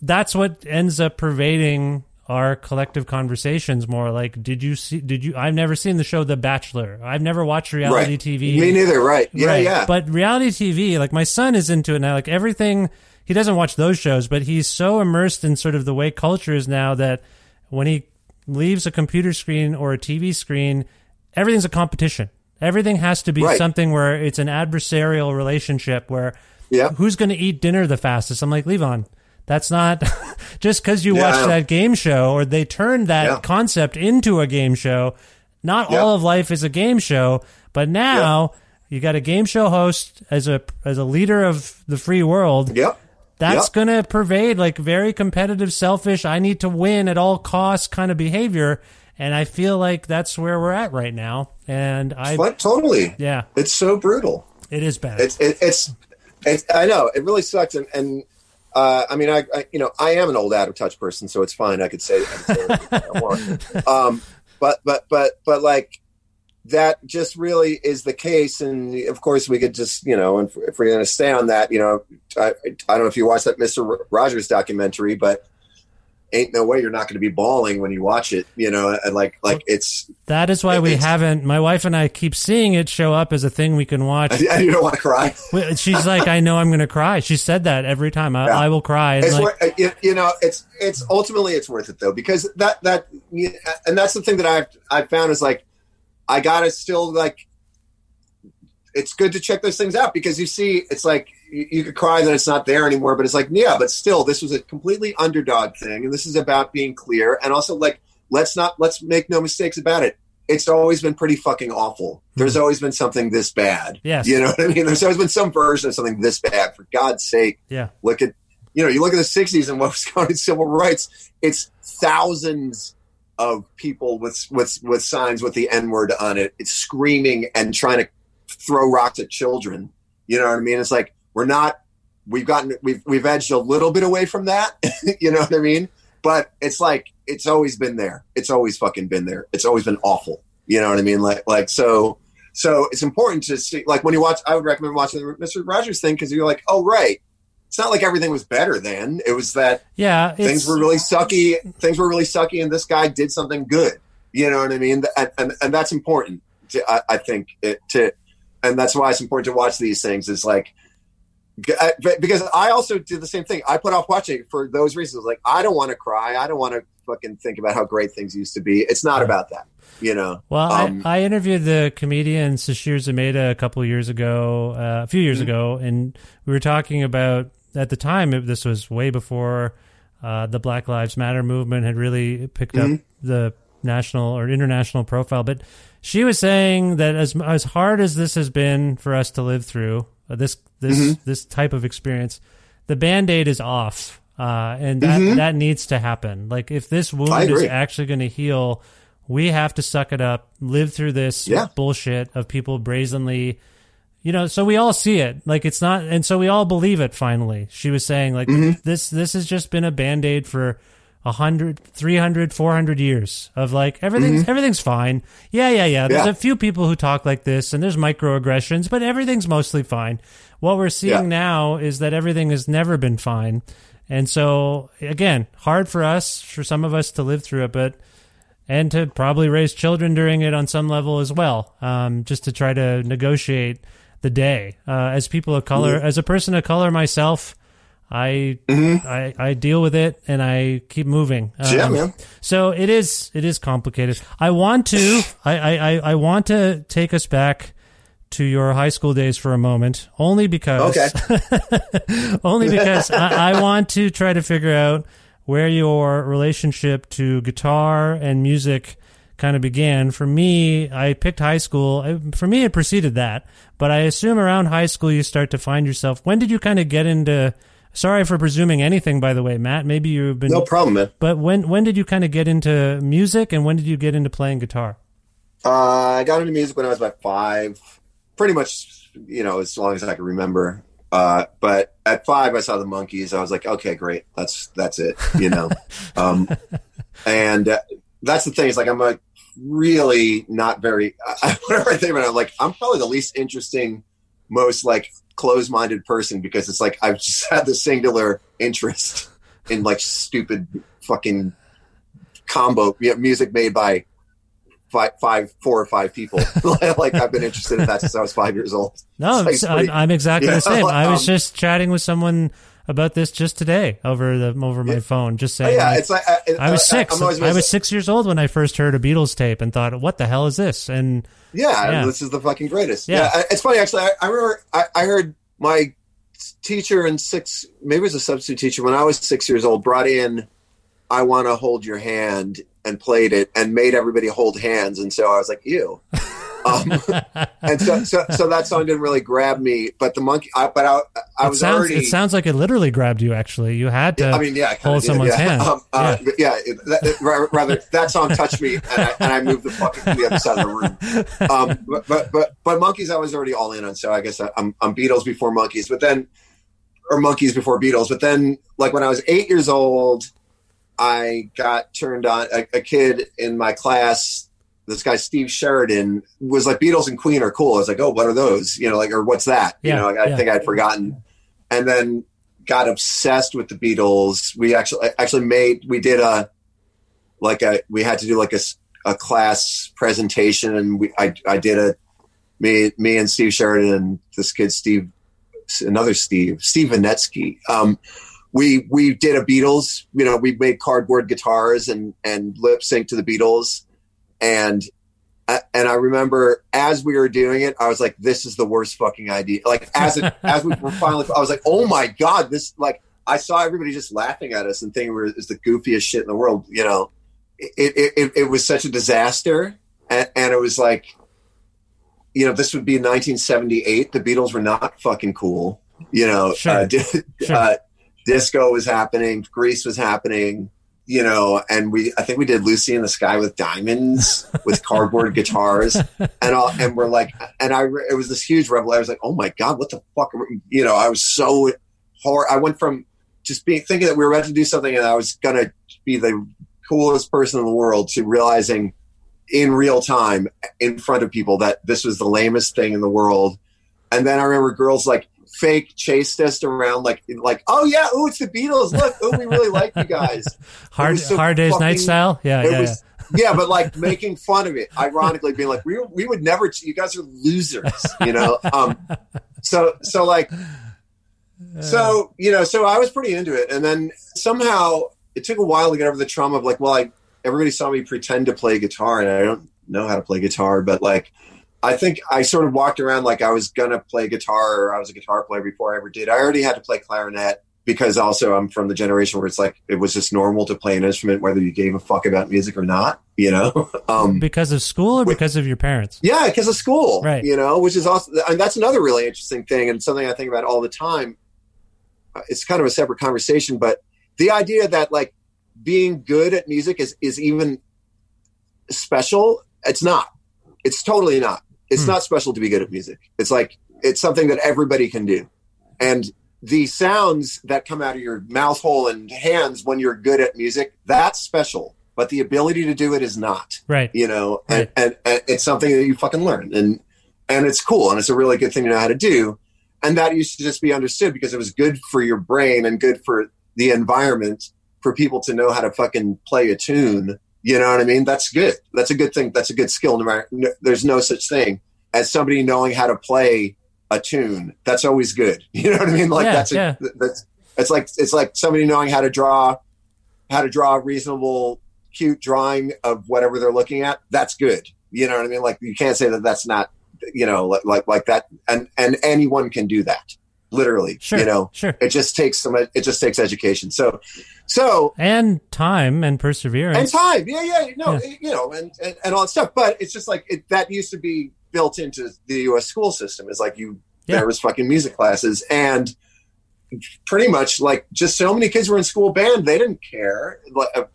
That's what ends up pervading our collective conversations more. Like, did you see? Did you? I've never seen the show The Bachelor. I've never watched reality Right. TV. Me neither. Right. Yeah. Right. Yeah. But reality TV, like my son is into it now. Like everything, he doesn't watch those shows, but he's so immersed in sort of the way culture is now that when he leaves a computer screen or a TV screen, everything's a competition. Everything has to be Right. something where it's an adversarial relationship where Yeah. who's going to eat dinner the fastest? I'm like, Levon, that's not just because you Yeah. watched that game show or they turned that Yeah. concept into a game show. Not Yeah. all of life is a game show, but now you got a game show host as a as a leader of the free world. Yep. That's going to pervade like very competitive, selfish, I need to win at all costs kind of behavior. And I feel like that's where we're at right now. And I, But totally. yeah, It's so brutal. it is bad. It's it, it's it's. I know it really sucks. And, and uh, I mean, I, I you know I am an old out of touch person, so it's fine. I could say, I could say I want. Um, but but but but like that just really is the case. And of course, we could just you know, if, if we're going to stay on that, you know, I I don't know if you watched that Mister Rogers documentary, but ain't no way you're not going to be bawling when you watch it. You know, and like like it's that is why we haven't. My wife and I keep seeing it show up as a thing we can watch. I, I don't want to cry. She's like, I know I'm going to cry. She said that every time. I, Yeah. I will cry. It's like, uh, you, you know it's it's ultimately it's worth it though because that that and that's the thing that I've I've found is like I gotta still like it's good to check those things out because you see it's like you, you could cry that it's not there anymore but it's like yeah but still this was a completely underdog thing and this is about being clear and also like let's not let's make no mistakes about it. It's always been pretty fucking awful. Hmm. There's always been something this bad. Yes. you know what i mean? There's always been some version of something this bad for god's sake. Yeah. look at you know you look at the 60s and what was going on in civil rights it's thousands of people with with with signs with the n word on it. It's screaming and trying to throw rocks at children. You know what i mean? It's like we're not we've gotten we've we've edged a little bit away from that you know what i mean but it's like it's always been there it's always fucking been there it's always been awful you know what i mean like like so so it's important to see like when you watch i would recommend watching the mr rogers thing because you're like oh right it's not like everything was better then. It was that Yeah. Things were really sucky. Things were really sucky, and this guy did something good. You know what I mean? And and, and that's important. To, I, I think it, to, and that's why it's important to watch these things. Is like I- because I also did the same thing. I put off watching it for those reasons. Like I don't want to cry. I don't want to fucking think about how great things used to be. It's not about that. You know. Well, Um, I, I interviewed the comedian Sashir Zamata a couple of years ago, uh, a few years Mm-hmm. ago, and we were talking about at the time. It, this was way before uh, the Black Lives Matter movement had really picked up Mm-hmm. the national or international profile. But she was saying that as as hard as this has been for us to live through uh, this this Mm-hmm. this type of experience, the band aid is off. Uh, and that that needs to happen. Like if this Mm-hmm. Wound is actually going to heal, we have to suck it up, live through this Yeah. bullshit of people brazenly, you know. So we all see it, like it's not, and so we all believe it. Finally, she was saying, like Mm-hmm. this, this has just been a band aid for. 100 300 400 years of like everything's everything's fine yeah yeah yeah there's Mm-hmm. Yeah. a few people who talk like this and there's microaggressions but everything's mostly fine what we're seeing Yeah. now is that everything has never been fine and so again hard for us for some of us to live through it but and to probably raise children during it on some level as well, um, just to try to negotiate the day. Uh, as people of color, as a person of color myself, I, I I deal with it and I keep moving. Um, Yeah, man. So it is it is complicated. I want to I, I, I- I want to take us back to your high school days for a moment, only because Okay. only because I, I want to try to figure out where your relationship to guitar and music kind of began. For me, I picked high school. For me, it preceded that, but I assume around high school you start to find yourself. When did you kind of get into? Sorry for presuming anything, by the way, Matt. Maybe you've been. no problem, man. But when when did you kind of get into music, and when did you get into playing guitar? Uh, I got into music when I was about five, pretty much, you know, as long as I can remember. Uh, but at five, I saw the Monkees. I was like, okay, great, that's that's it, you know. um, and uh, that's the thing. It's like I'm like really not very. I, whenever I think about it, I'm like I'm probably the least interesting, most like closed-minded person because it's like I've just had the singular interest in like stupid fucking combo music made by five, five, four or five people. like I've been interested in that since I was five years old. No, like I'm, pretty- I'm exactly Yeah, the same. I was um, just chatting with someone about this just today over the over my phone, just Oh, saying. yeah, like, it's like I, I was I- 6 I'm I was six years old when I first heard a Beatles tape and thought, "What the hell is this?" And Yeah, Yeah. this is the fucking greatest. Yeah. Yeah, it's funny actually. I, remember I, I heard my teacher in six, maybe it was a substitute teacher when I was six years old, brought in "I Want to Hold Your Hand" and played it and made everybody hold hands, and so I was like, "Ew." um, and so, so, so that song didn't really grab me, but the monkey, I, but I, I it was sounds already. it sounds like it literally grabbed you. Actually, you had to. I mean, yeah, hold did, someone's yeah. hand. Um, uh, Yeah. but yeah, that, it- rather that song touched me, and I, and I moved the fucking to the other side of the room. Um, but, but but but Monkees, I was already all in on, so I guess I, I'm I'm Beatles before Monkees, but then or Monkees before Beatles, but then like when I was eight years old, I got turned on. A, a kid in my class, this guy Steve Sheridan, was like Beatles and Queen are cool. I was like, oh, what are those? You know, like or what's that? Yeah, you know, like, I yeah. think I'd forgotten, and then got obsessed with the Beatles. We actually actually made we did a like a we had to do like a, a class presentation, and we I I did a me me and Steve Sheridan and this kid Steve another Steve Steve Vanetsky. Um, we we did a Beatles. You know, we made cardboard guitars and and lip sync to the Beatles, and. uh, And I remember as we were doing it, I was like, "This is the worst fucking idea." Like as it, as we were finally, I was like, "Oh my god!" This like I saw everybody just laughing at us and thinking we we're is the goofiest shit in the world. You know, it it, it, it was such a disaster, and, and it was like, you know, this would be 1978. The Beatles were not fucking cool. You know, Sure. uh, Sure. uh, disco was happening, Grease was happening. You know, and we I think we did Lucy in the Sky with Diamonds with cardboard guitars, and all, and we're like, and I it was this huge revelation. I was like, oh my god, what the fuck? You know, I was so hor. I went from just being thinking that we were about to do something and I was gonna be the coolest person in the world to realizing in real time in front of people that this was the lamest thing in the world. And then I remember girls like fake chased us around like like oh yeah oh it's the Beatles. Look oh we really like you guys. Hard so hard days night style. Yeah, yeah, was yeah but like making fun of it ironically being like we we would never you guys are losers you know? Um so so like so you know so I was pretty into it. And then somehow it took a while to get over the trauma of like well I everybody saw me pretend to play guitar and I don't know how to play guitar but like I think I sort of walked around like I was gonna play guitar or I was a guitar player before I ever did. I already had to play clarinet because also I'm from the generation where it's like it was just normal to play an instrument whether you gave a fuck about music or not, you know. Um, because of school or because of your parents. yeah, because of school, Right. You know, which is also and that's another really interesting thing and something I think about all the time. Uh, It's kind of a separate conversation, but the idea that like being good at music is is even special. It's not. It's totally not. It's Hmm. not special to be good at music. It's like it's something that everybody can do, and the sounds that come out of your mouth hole and hands when you're good at music that's special. But the ability to do it is not Right. you know, and, Right. and, and it's something that you fucking learn and, and it's cool. And it's a really good thing to know how to do. And that used to just be understood because it was good for your brain and good for the environment for people to know how to fucking play a tune. You know what I mean? That's good. That's a good thing. That's a good skill. No matter, no, there's no such thing as somebody knowing how to play a tune. That's always good. You know what I mean? Like Yeah, that's, a, yeah. that's, it's like, it's like somebody knowing how to draw, how to draw a reasonable cute drawing of whatever they're looking at, that's good. You know what I mean? Like you can't say that that's not, you know, like like, like that. And and anyone can do that, literally. Sure. You know, Sure. it just takes some. It just takes education. So, so And time and perseverance. and time. Yeah, yeah. No, Yeah. you know, and, and and all that stuff. But it's just like it, that used to be built into the U.S. school system. Is like you Yeah. there was fucking music classes and pretty much like just so many kids were in school band they didn't care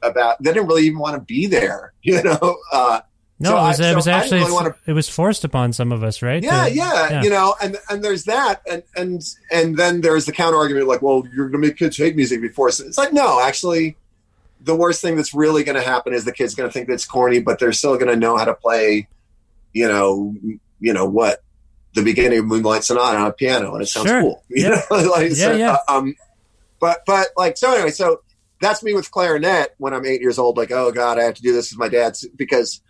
about they didn't really even want to be there you know uh No, So it was, I- it was didn't actually really wanna- it was forced upon some of us, right? Yeah, The- yeah, you know, and and there's that, and and and then there's the counter argument like, well, you're going to make kids hate music before. So it's like, no, actually, the worst thing that's really going to happen is the kid's going to think that's corny, but they're still going to know how to play, you know, you know what, the beginning of Moonlight Sonata on a piano, and it sounds Sure. cool. You Yeah. know, like, Yeah, so, yeah. uh, um, but but like so anyway, so that's me with clarinet when I'm eight years old. Like, oh god, I have to do this with my dad's because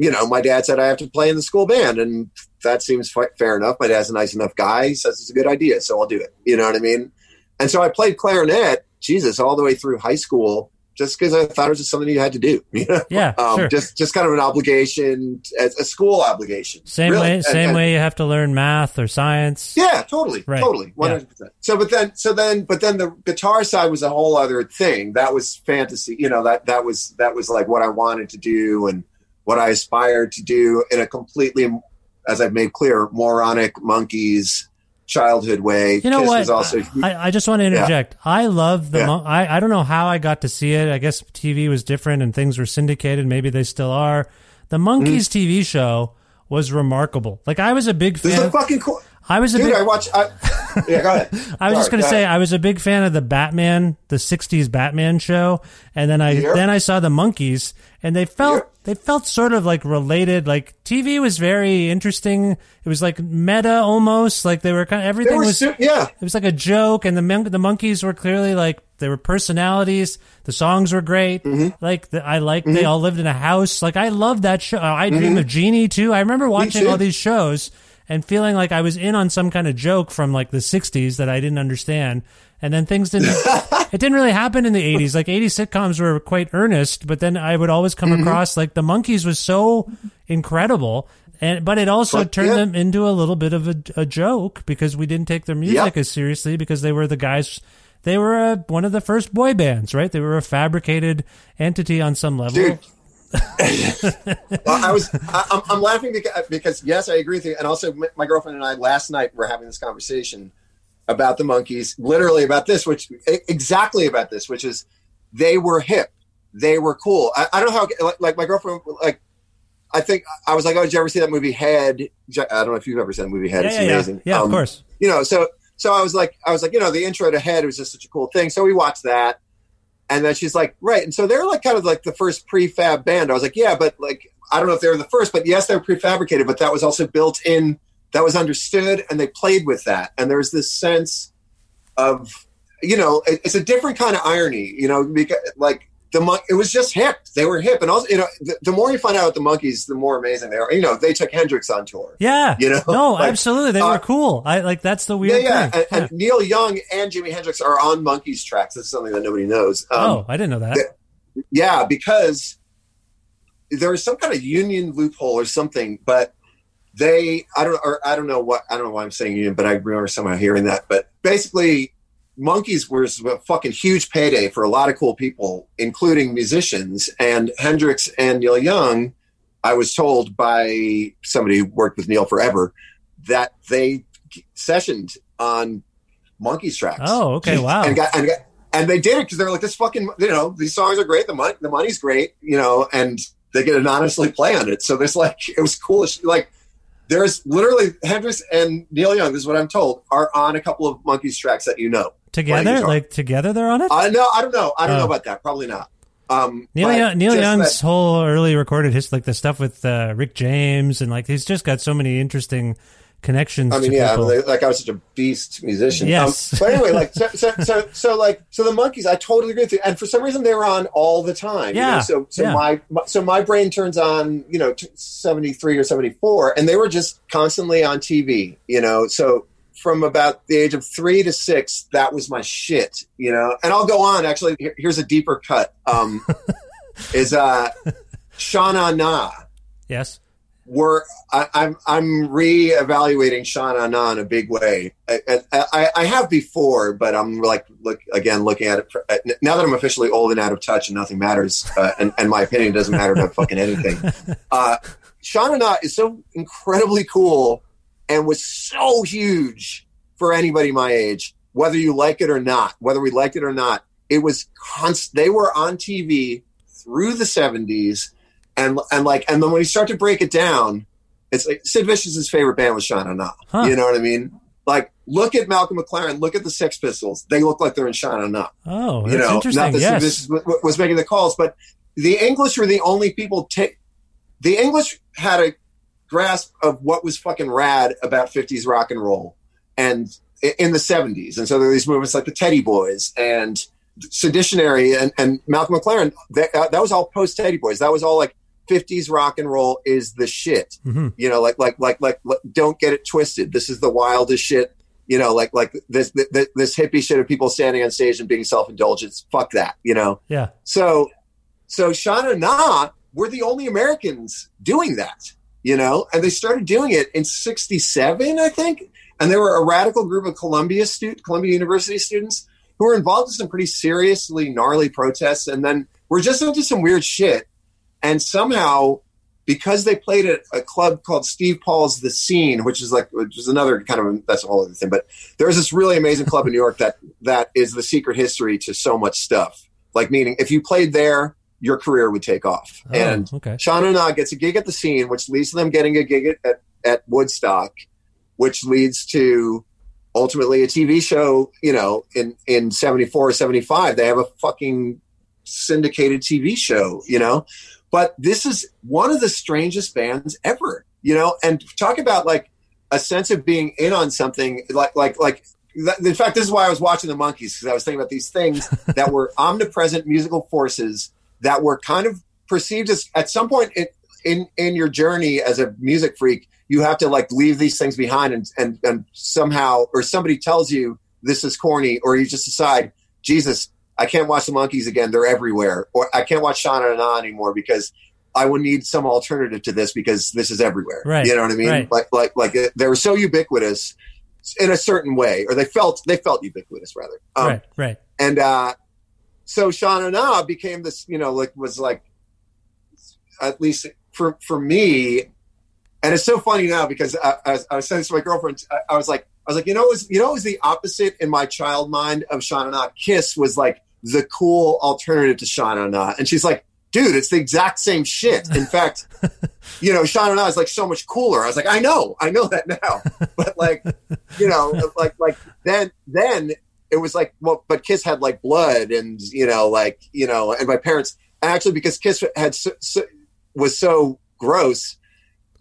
you know, my dad said I have to play in the school band, and that seems fi- fair enough. My dad's a nice enough guy; he says it's a good idea, so I'll do it. You know what I mean? And so I played clarinet, Jesus, all the way through high school, just because I thought it was just something you had to do. You know, Yeah, um, sure. just just kind of an obligation, a, a school obligation. Same really. way, And- same and- way you have to learn math or science. yeah, totally, Right. totally, one hundred percent. So, but then, so then, but then the guitar side was a whole other thing. That was fantasy. You know that that was that was like what I wanted to do and what I aspired to do in a completely, as I've made clear, moronic Monkees childhood way. You know Kiss what? Also I, I just want to interject. I love the. Yeah. Mon- I I don't know how I got to see it. I guess TV was different and things were syndicated. Maybe they still are. The Monkees TV show was remarkable. Like I was a big Mm. this fan. is a fucking cool. I was a Dude, big. I watch. I, yeah, go ahead. I was just gonna go say ahead. I was a big fan of the Batman, the '60s Batman show, and then I Yeah. then I saw the Monkees, and they felt Yeah. They felt sort of like related. Like TV was very interesting. It was like meta almost. Like they were kind of everything were was yeah. it was like a joke, and the mon- the Monkees were clearly like they were personalities. The songs were great. Mm-hmm. Like the, I like they all lived in a house. Like I love that show. I Dream of Jeannie too. I remember watching Mm-hmm. all these shows and feeling like I was in on some kind of joke from like the '60s that I didn't understand. And then things didn't. it didn't really happen in the '80s. Like '80s sitcoms were quite earnest, but then I would always come Mm-hmm. across like the Monkees was so incredible. And, but it also But, turned yeah. them into a little bit of a, a joke because we didn't take their music as seriously because they were the guys. They were uh one of the first boy bands, right? They were a fabricated entity on some level. Dude. Well, I was I, I'm, I'm laughing because, because yes, I agree with you, and also my girlfriend and I last night were having this conversation about the Monkees, literally about this, which exactly about this, which is they were hip, they were cool. I, I don't know how like, like my girlfriend like. I think I was like, "Oh, did you ever see that movie Head?" I don't know if you've ever seen the movie Head. Yeah, it's yeah, yeah. amazing. Yeah, of Um, course. You know, so so I was like, I was like, you know, the intro to Head was just such a cool thing. So we watched that, and then she's like, right. And so they're like kind of like the first prefab band. I was like, yeah, but like, I don't know if they were the first, but yes, they were prefabricated, but that was also built in, that was understood, and they played with that. And there's this sense of, you know, it- it's a different kind of irony, you know, because like the mon- it was just hip. They were hip, and also, you know, the, the more you find out about the Monkees, the more amazing they are. You know, they took Hendrix on tour. Yeah, You know, no, like, absolutely, they uh, were cool. I like that's the Yeah, weird yeah. thing. And, and Neil Young and Jimi Hendrix are on Monkees tracks. That's something that nobody knows. Um, oh, I didn't know that. the- yeah, because there was some kind of union loophole or something, but they I don't or I don't know what I don't know why I'm saying union, but I remember somehow hearing that. But basically, Monkees was a fucking huge payday for a lot of cool people, including musicians. And Hendrix and Neil Young, I was told by somebody who worked with Neil forever that they sessioned on Monkees tracks. Oh, okay, wow. And got and got, and they did it because they're like this fucking you know these songs are great the money the money's great you know and they get anonymously play on it so there's like it was cool like there's literally Hendrix and Neil Young this is what I'm told are on a couple of Monkees tracks that you know. Together, like together, they're on it. I know I don't know. I don't Oh. know about that. Probably not. Um Neil, Young, Neil Young's that- whole early recorded his like the stuff with uh, Rick James and like he's just got so many interesting connections. I mean, yeah, like, like I was such a beast musician. Yes. Um, but anyway, like so, so, so, so, like, so the Monkees, I totally agree with you. And for some reason, they were on all the time. you know? Yeah, So, so yeah. my, my, so my brain turns on, you know, seventy three or seventy four, and they were just constantly on TV. You know, so from about the age of three to six, that was my shit. You know, and I'll go on. Actually, here- here's a deeper cut. Um, is uh, Shana Na yes. We're I, I'm I'm reevaluating Shana Na in a big way. I, I, I have before, but I'm like look again looking at it for, uh, now that I'm officially old and out of touch and nothing matters, uh, and, and my opinion doesn't matter about fucking anything. Uh, Shana Na is so incredibly cool and was so huge for anybody my age, whether you like it or not, whether we liked it or not. It was const- they were on TV through the 70s and and like and then when you start to break it down, it's like Sid Vicious's favorite band was Sha Na Na. Huh. You know what I mean? Like, look at Malcolm McLaren, look at the Sex Pistols. They look like they're in Sha Na Na. Oh, You know, interesting. not that yes. Sid Vicious was making the calls, but the English were the only people take. The English had a grasp of what was fucking rad about 50s rock and roll and in the 70s. And so there are these movements like the Teddy Boys and Seditionary and, and Malcolm McLaren. That, uh, that was all post Teddy Boys. That was all like 50s rock and roll is the shit. Mhm. You know, like, like, like, like, like, don't get it twisted. This is the wildest shit. You know, like, like this, this, this hippie shit of people standing on stage and being self indulgent. Fuck that. You know? Yeah. So, so Shana Na were the only Americans doing that, you know, and they started doing it in '67, I think. And they were a radical group of Columbia student, Columbia University students who were involved in some pretty seriously gnarly protests, and then were just into some weird shit. And somehow, because they played at a club called Steve Paul's The Scene, which is like which is another kind of that's a whole other thing. But there's this really amazing club in New York that that is the secret history to so much stuff. Like meaning, if you played there, your career would take off. Oh, and okay. Sean Na gets a gig at the scene, which leads to them getting a gig at, at, at Woodstock, which leads to ultimately a TV show, you know, in, in 74 or 75. They have a fucking syndicated TV show, you know? But this is one of the strangest bands ever, you know? And talk about like a sense of being in on something like, like, like, in fact, this is why I was watching the Monkees because I was thinking about these things that were omnipresent musical forces that were kind of perceived as at some point in, in in your journey as a music freak you have to like leave these things behind and and, and somehow or somebody tells you this is corny or you just decide jesus i can't watch the Monkees again they're everywhere or i can't watch Sha Na Na anymore because i would need some alternative to this because this is everywhere Right, you know what i mean right. like like like uh, they were so ubiquitous in a certain way or they felt they felt ubiquitous rather um, right. Right. and uh, so Shauna Na became this, you know, like was like at least for for me. And it's so funny now because I, I, was, I was saying this to my girlfriend. I, I was like, I was like, you know, it was you know, it was the opposite in my child mind of Shauna Na. Kiss was like the cool alternative to Shauna Na, and she's like, dude, it's the exact same shit. In fact, you know, Shauna Na is like so much cooler. I was like, I know, I know that now, but like, you know, like like then then it was like well but kiss had like blood and you know like you know and my parents actually because kiss had so, so, was so gross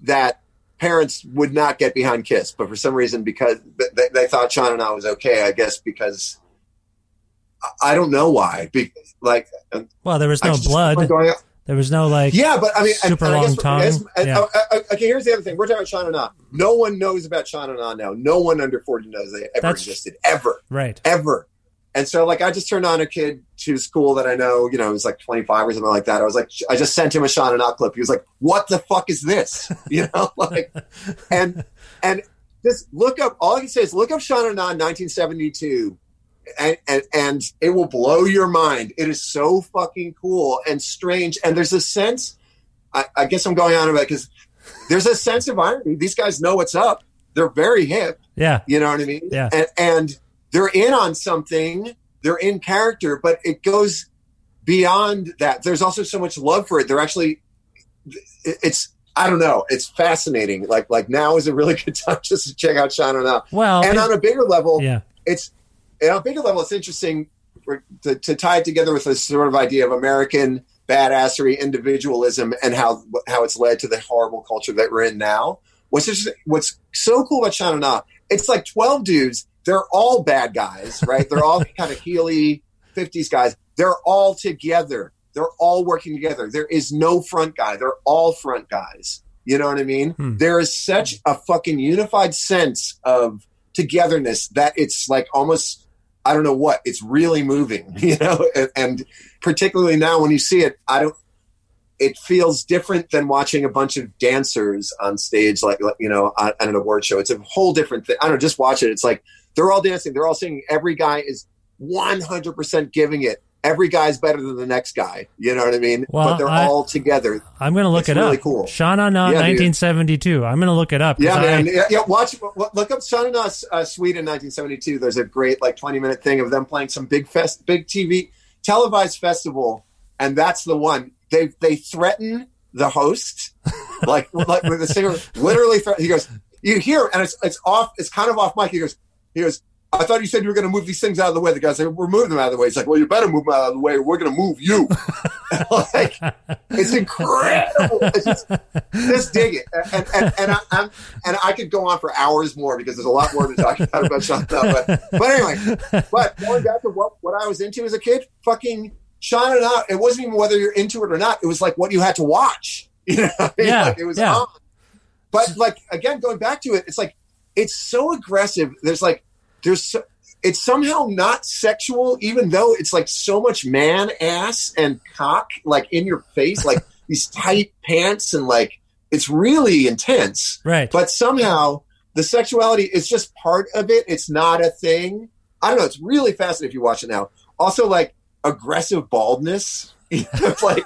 that parents would not get behind kiss but for some reason because they, they thought Sha Na Na was okay i guess because I- don't know why Be, like Well, there was no blood. There was no like. yeah, but I mean, super and I long tongue. I Yeah. uh, uh, okay, here's the other thing. We're talking about Shana Na. No one knows about Shana Na now. No one under 40 knows they ever That's- existed. Ever. Right. Ever. And so, like, I just turned on a kid to school that I know, you know, he's like 25 or something like that. I was like, I just sent him a Shana Na clip. He was like, what the fuck is this? You know, like, and, and just look up, all I can say is look up Shana Na 1972 and, and and it will blow your mind. It is so fucking cool and strange. And there's a sense. I, I guess I'm going on about because there's a sense of irony. These guys know what's up. They're very hip. Yeah. You know what I mean? Yeah. And, and they're in on something. They're in character, but it goes beyond that. There's also so much love for it. They're actually. It's I don't know. It's fascinating. Like like now is a really good time just to check out Shine On Out. Well. And on a bigger level, yeah. it's and on a bigger level, it's interesting for, to, to tie it together with this sort of idea of American badassery, individualism, and how how it's led to the horrible culture that we're in now. What's just, what's so cool about China Na? It's like twelve dudes. They're all bad guys, right? They're all kind of heely fifties guys. They're all together. They're all working together. There is no front guy. They're all front guys. You know what I mean? Hmm. There is such a fucking unified sense of togetherness that it's like almost I don't know what it's really moving, you know, and, and particularly now when you see it, I don't. It feels different than watching a bunch of dancers on stage, like like, you know, on an award show. It's a whole different thing. I don't know. Just watch it. It's like they're all dancing. They're all singing. Every guy is one hundred percent giving it. Every guy's better than the next guy. You know what I mean? Well, but they're I- all together. I'm going to look It's it really up. cool. Shauna Na, Yeah, dude. 1972. I'm going to look it up. Yeah, I- man. Yeah, yeah, watch. Look up of Us, uh, Sweden, 1972. There's a great like 20 minute thing of them playing some big fest, big TV televised festival, and that's the one. They they threaten the host, like like with the singer, literally. Threat, he goes, you hear, and it's it's off. It's kind of off mic. He goes, he goes. I thought you said you were going to move these things out of the way. The guy's like, "We're moving them out of the way." He's like, "Well, you better move them out of the way. We're going to move you." like, it's incredible. It's just, just dig it, and and, and I, I'm and I could go on for hours more because there's a lot more to talk about about Sean Bell. But but anyway, but going back to what what I was into as a kid, fucking Sha Na Na. It wasn't even whether you're into it or not. It was like what you had to watch. You know, I mean? Yeah, like, it was yeah. on. But like again, going back to it, it's like it's so aggressive. There's like there's so, it's somehow not sexual, even though it's like so much man ass and cock like in your face, like these tight pants and like it's really intense. Right. But somehow the sexuality is just part of it. It's not a thing. I don't know. It's really fascinating if you watch it now. Also, like aggressive baldness. like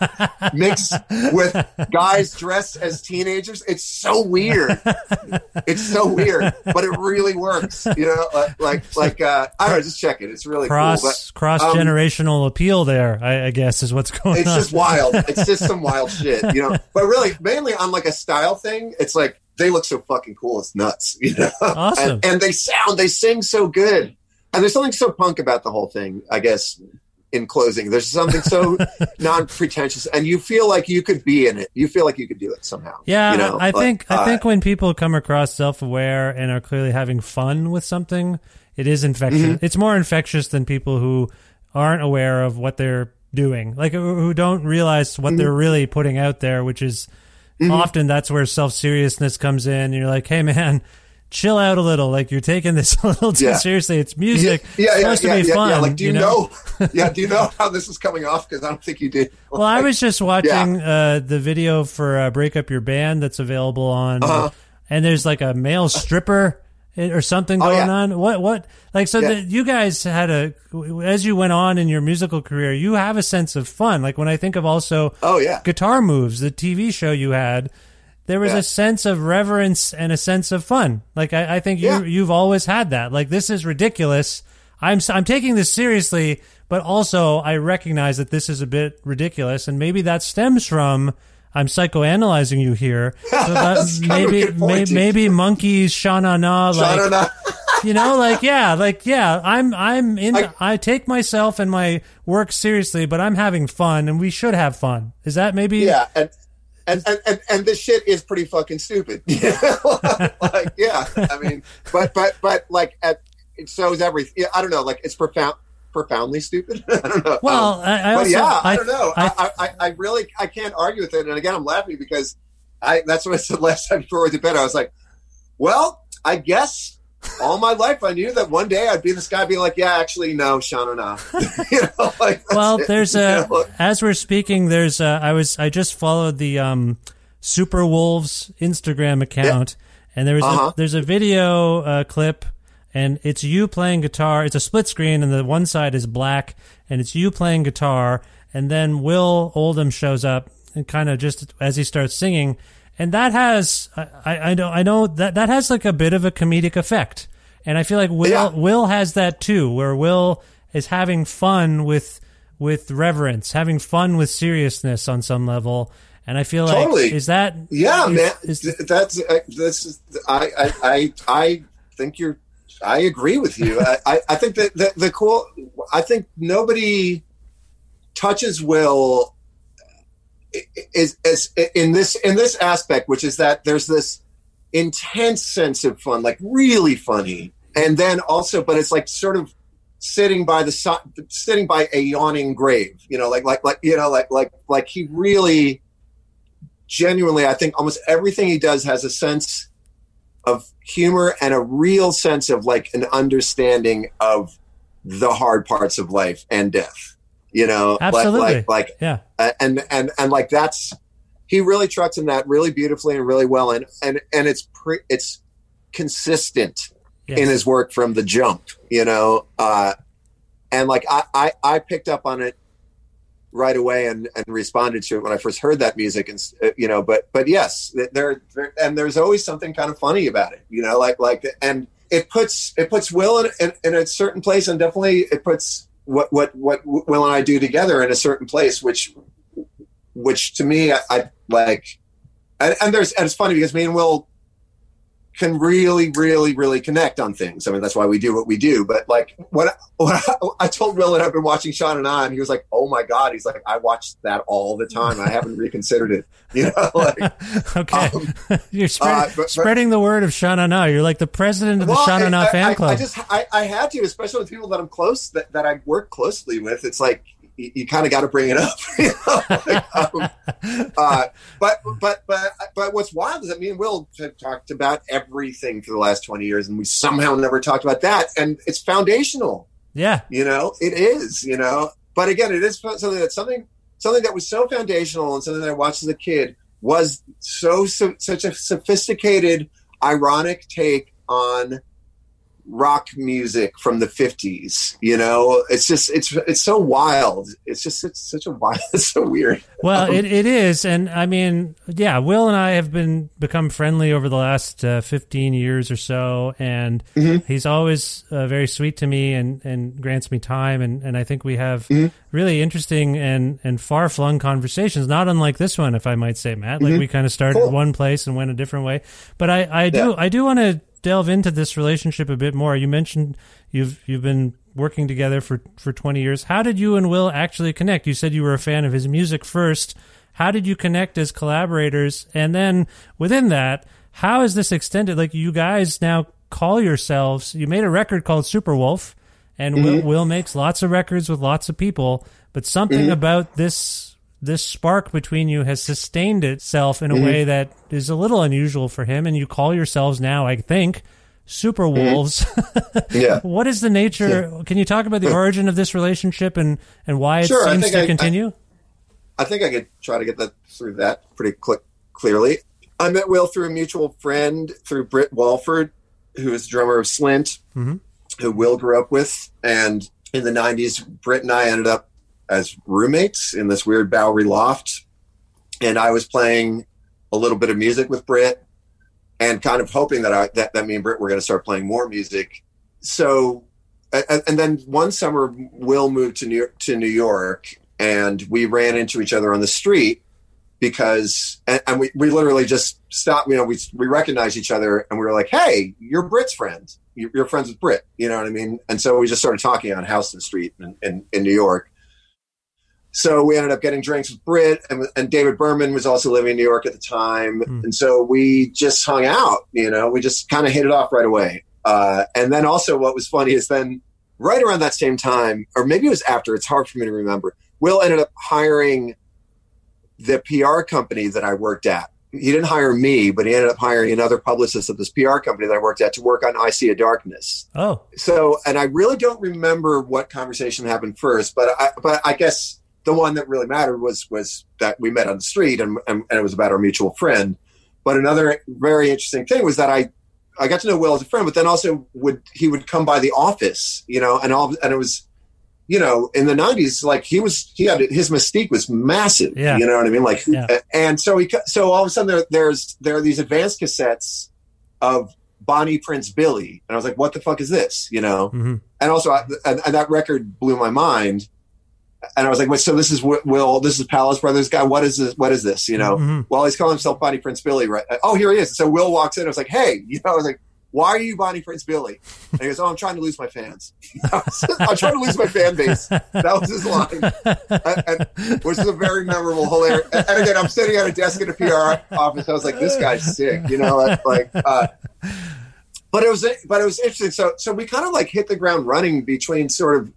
mixed with guys dressed as teenagers. It's so weird. It's so weird, but it really works. You know, like like, like uh, I don't know. Just check it. It's really cross cool. But, cross um, generational appeal there. I, I guess is what's going it's on. It's just wild. It's just some wild shit, you know. But really, mainly on like a style thing, it's like they look so fucking cool. It's nuts, you know. Awesome. And, and they sound, they sing so good, and there's something so punk about the whole thing. I guess in closing, there's something so non-pretentious, and you feel like you could be in it. You feel like you could do it somehow. Yeah, you know? I Like, think I uh, think when people come across self-aware and are clearly having fun with something, it is infectious. Mm-hmm. It's more infectious than people who aren't aware of what they're doing, like who don't realize Mm-hmm. what they're really putting out there, which is often that's where self-seriousness comes in. You're like, hey man. Chill out a little, like you're taking this a little too Yeah. seriously. It's music. Yeah, yeah, it's supposed yeah, to be yeah, fun. yeah. Like, do you, you know? yeah, do you know how this is coming off? Because I don't think you did. Well, I was just watching uh, the video for uh, "Break Up Your Band" that's available on, Uh-huh. and there's like a male stripper or something Oh, going yeah. on. What what like so? You guys had a as you went on in your musical career, you have a sense of fun. Like when I think of also Oh yeah, Guitar Moves, the TV show you had. There was Yeah. a sense of reverence and a sense of fun. Like I, I think you Yeah. you've always had that. Like this is ridiculous. I'm I'm taking this seriously, but also I recognize that this is a bit ridiculous, and maybe that stems from I'm psychoanalyzing you here. So that That's kind of a maybe may, maybe Monkees, shana na, like you know, like yeah, like yeah, I'm I'm in. I, I- take myself and my work seriously, but I'm having fun, and we should have fun. Is that maybe? Yeah, and and, and, and, and this shit is pretty fucking stupid. like, yeah, I mean, but but but like, at, so is everything. Yeah, I don't know. Like, it's profound, profoundly stupid. I don't know. Well, Um, I, I but also yeah, I, I don't know. I- I, I, I really I can't argue with it. And again, I'm laughing because I that's what I said last time before we went to bed. I was like, well, I guess all my life I knew that one day I'd be this guy being like, yeah, actually, no, Sean, no. you know, like, well, it. there's You a know? as we're speaking, there's a, I was I just followed the um, Superwolves Instagram account, and there was Uh-huh. a, there's a video uh, clip, and it's you playing guitar. It's a split screen, and the one side is black, and it's you playing guitar, and then Will Oldham shows up, and kind of just as he starts singing. And that has, I, I, I know, I know that that has like a bit of a comedic effect, and I feel like Will Yeah. Will has that too, where Will is having fun with with reverence, having fun with seriousness on some level. And I feel like is that Yeah, is- man. is- that's uh, this is I, I I I think you're. I agree with you. I, I, I think that the, the cool. I think nobody touches Will is, is in this in this aspect, which is that there's this intense sense of fun, like really funny, and then also, but it's like sort of sitting by the si- sitting by a yawning grave. You know, like like like you know, like like like he really genuinely, I think almost everything he does has a sense of humor and a real sense of like an understanding of the hard parts of life and death. You know, Like- Absolutely. like like yeah. uh, and and and like that's he really trucks in that really beautifully and really well and and and it's pre, it's consistent Yes. in his work from the jump you know uh and like I, I i picked up on it right away and and responded to it when i first heard that music and uh, you know but but yes there, there and there's always something kind of funny about it you know like like and it puts it puts will in, in, in a certain place and definitely it puts what what what will and i do together in a certain place which which to me I, I like, and, and there's and it's funny because me and Will can really, really, really connect on things. I mean, that's why we do what we do. But like when I, I, I told Will that I've been watching Sha Na Na, and he was like, "Oh my god!" He's like, "I watch that all the time. I haven't reconsidered it." You know, like okay, um, you're spread, uh, but- but- spreading the word of Sha Na Na. You're like the president of the Sean and Na I, fan I, club. I just I, I had to, especially with people that I'm close that, that I work closely with. It's like you, you kind of got to bring it up. you know? Um, uh, but but but but what's wild is that mean, Will have talked about everything for the last 20 years, and we somehow never talked about that, and it's foundational. yeah, You know, it is. You know, but again, it is something that something something that was so foundational and something that I watched as a kid was so, so such a sophisticated, ironic take on rock music from the 50s you know it's just it's it's so wild it's just it's such a wild it's so weird Well, Um, it, it is, and I mean, yeah, Will and I have been become friendly over the last uh, fifteen years or so, and Mm-hmm. he's always uh, very sweet to me and, and grants me time, and, and I think we have Mm-hmm. really interesting and, and far flung conversations, not unlike this one, if I might say, Matt. Like we kind of started Mm-hmm. Cool. one place and went a different way, but I, I do Yeah. I do want to delve into this relationship a bit more. You mentioned you've you've been working together for for 20 years. How did you and Will actually connect? You said you were a fan of his music first. How did you connect as collaborators? And then within that, how is this extended? Like you guys now call yourselves, you made a record called Superwolf and Will, mm-hmm. Will makes lots of records with lots of people, but something mm-hmm. about this this spark between you has sustained itself in a mm-hmm. way that is a little unusual for him and you call yourselves now, I think, Super mm-hmm. Wolves. yeah what is the nature? Can you talk about the mm-hmm. origin of this relationship and, and why it Sure, I seems to I- I- continue? I think I could try to get that through that pretty cl- clearly. I met Will through a mutual friend, through Britt Walford, who is drummer of Slint, Mhm. who Will grew up with. And in the 90s, Britt and I ended up as roommates in this weird Bowery loft. And I was playing a little bit of music with Britt and kind of hoping that I, that, that me and Britt were going to start playing more music. So, and, and then one summer, Will moved to New York, to New York and we ran into each other on the street because and, and we, we literally just stopped you know we, we recognized each other and we were like hey you're Britt's friend You- you're friends with Britt you know what I mean and so we just started talking on Houston Street in, in, in New York so we ended up getting drinks with Britt and, and David Berman was also living in New York at the time Mm. and so we just hung out you know we just kind of hit it off right away uh, and then also what was funny is then right around that same time or maybe it was after it's hard for me to remember Will ended up hiring the PR company that I worked at. He didn't hire me, but he ended up hiring another publicist of this PR company that I worked at to work on I See a Darkness. Oh, So, and I really don't remember what conversation happened first, but I, but I guess the one that really mattered was was that we met on the street and, and, and it was about our mutual friend. But another very interesting thing was that I I got to know Will as a friend, but then also would he would come by the office, you know, and all and it was you know, in the '90s, like he was, he had his mystique was massive. Yeah. You know what I mean? Like, Yeah. and so he, so all of a sudden there, there's there are these advanced cassettes of Bonnie Prince Billy, and I was like, what the fuck is this? You know? hmm And also, I, and, and that record blew my mind. And I was like, wait, so this is Wi- Will, this is Palace Brothers guy. What is this? What is this? You know? Mhm. Well, he's calling himself Bonnie Prince Billy, right? Oh, here he is. So Will walks in. I was like, hey, you know, I was like, why are you Bonnie Prince Billy? And he goes, oh, I'm trying to lose my fans. I'm trying to lose my fan base. That was his line, and, and, which is a very memorable, hilarious. And, and again, I'm sitting at a desk in a PR office. I was like, this guy's sick, you know, like, like uh, but it was, but it was interesting. So, so we kind of like hit the ground running between sort of,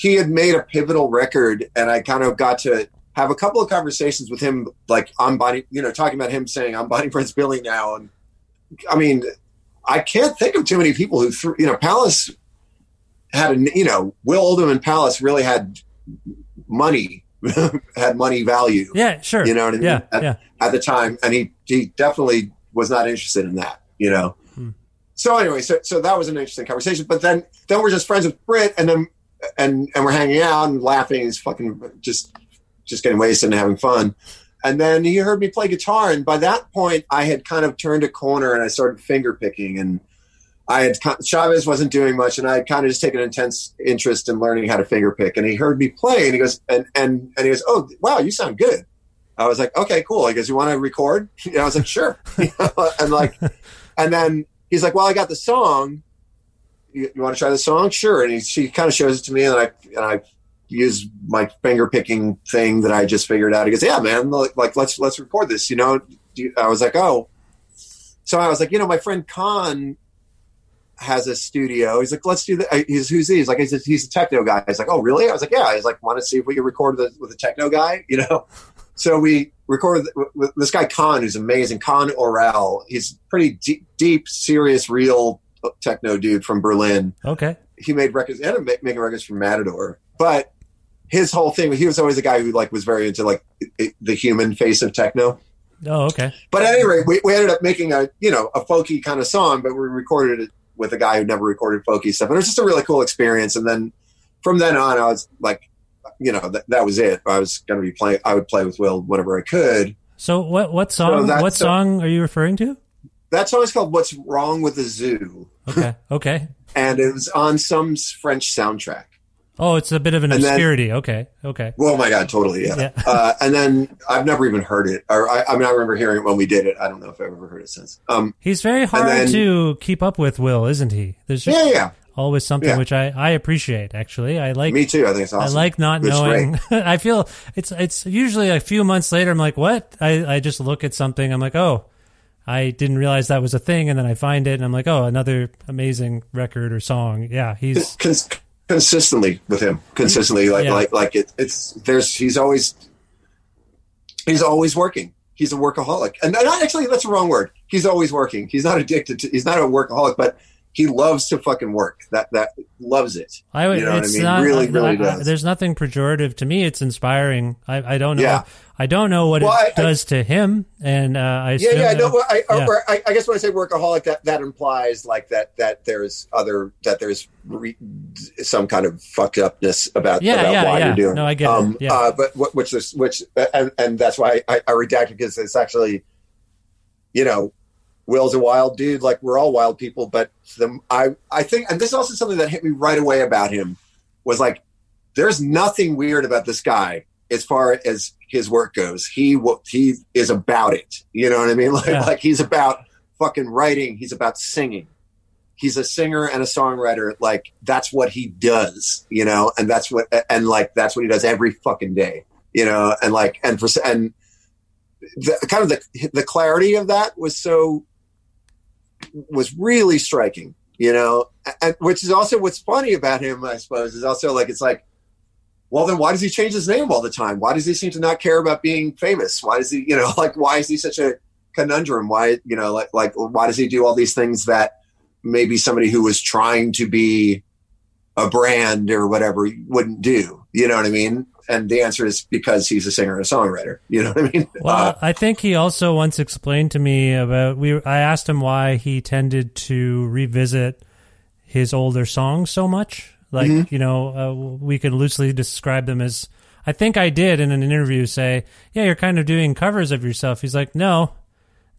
he had made a pivotal record and I kind of got to have a couple of conversations with him, like I'm Bonnie, you know, talking about him saying I'm Bonnie Prince Billy now. And I mean, I can't think of too many people who threw, you know, Palace had a, you know, Will Oldham and Palace really had money, had money value Yeah, sure. You know what I mean? Yeah, At- yeah. at the time. And he, he definitely was not interested in that, you know? Hmm. So anyway, so, so that was an interesting conversation, but then, then we're just friends with Britt and then, and, and we're hanging out and laughing. He's fucking just, just getting wasted and having fun. And then he heard me play guitar. And by that point, I had kind of turned a corner and I started finger picking. And I had Chavez wasn't doing much, and I had kind of just taken an intense interest in learning how to finger pick. And he heard me play, and he goes, and and and he goes, "Oh, wow, you sound good." I was like, okay, cool. He goes, you want to record? Know, I was like, sure. And like, and then he's like, well, I got the song. You, you want to try the song? Sure. And he, she kind of shows it to me, and I and I use my finger picking thing that I just figured out. He goes, yeah, man, like, let's let's record this. You know, I was like, oh. So I was like, you know, my friend Khan has a studio. He's like, let's do that. He's who's he? He's like, he's a, he's a techno guy. He's like, oh, really? I was like, yeah. He's like, want to see if we can record with, a techno guy, you know? So we recorded with this guy Khan, who's amazing. Khan Oral. He's pretty deep, deep, serious, real techno dude from Berlin. Okay. He made records and ma- making records for Matador, but his whole thing, he was always a guy who like was very into like the human face of techno. Oh, okay. But at any rate, we, we ended up making a you know a folky kind of song, but we recorded it with a guy who never recorded folky stuff, and it was just a really cool experience. And then from then on, I was like, you know, that, that was it. I was going to be playing. I would play with Will whenever I could. So what what song that's- what song are you referring to? That song is called "What's Wrong with the Zoo," Okay. Okay. and it was on some French soundtrack. Oh, it's a bit of an And then- obscurity. okay. Okay. Oh my god, totally, yeah. Yeah. Uh, and then I've never even heard it, or I, I mean, I remember hearing it when we did it. I don't know if I've ever heard it since. Um, He's very hard then- to keep up with, Will, isn't he? There's just yeah, yeah, always something Yeah. which I, I appreciate actually. I like me too. I think it's awesome. I like not It's knowing. I feel it's it's usually a few months later. I'm like, what? I, I just look at something. I'm like, oh, I didn't realize that was a thing, and then I find it, and I'm like, oh, another amazing record or song. Yeah, he's Cons- consistently with him, consistently, like Yeah. like like it, it's there's he's always he's always working. He's a workaholic, and not actually that's the wrong word. He's always working. He's not addicted to. He's not a workaholic, but he loves to fucking work. That that loves it. I would. You know what I mean? not. Really, I- really I- does. There's nothing pejorative to me. It's inspiring. I, I don't know. Yeah. I don't know what Well, it I- I- does to him, and uh, I Yeah, yeah. No, well, I, yeah. or I, I guess when I say workaholic, that that implies like that that there's other that there's re, some kind of fucked upness about Yeah, about yeah, why yeah. you're doing. No, I it. get it. um, Yeah. Uh, but which is which, and, and that's why I, I redacted because it's actually, you know, Will's a wild dude. Like we're all wild people, but the I I think, and this is also something that hit me right away about him was like, there's nothing weird about this guy as far as his work goes. He he is about it. You know what I mean? Like Yeah. like he's about fucking writing. He's about singing. He's a singer and a songwriter. Like that's what he does. You know, and that's what and like that's what he does every fucking day. You know, and like and for and the kind of the the clarity of that was so was really striking. You know, and which is also what's funny about him, I suppose, is also like it's like well then why does he change his name all the time? Why does he seem to not care about being famous? Why does he you know like why is he such a conundrum? Why you know like like why does he do all these things that maybe somebody who was trying to be a brand or whatever wouldn't do? You know what i mean? And the answer is because he's a singer and a songwriter. You know what i mean? Well, Uh, I think he also once explained to me about we. I asked him why he tended to revisit his older songs so much. Like Mm-hmm. you know, uh, we could loosely describe them as. I think I did in an interview say, "Yeah, you're kind of doing covers of yourself." He's like, "No,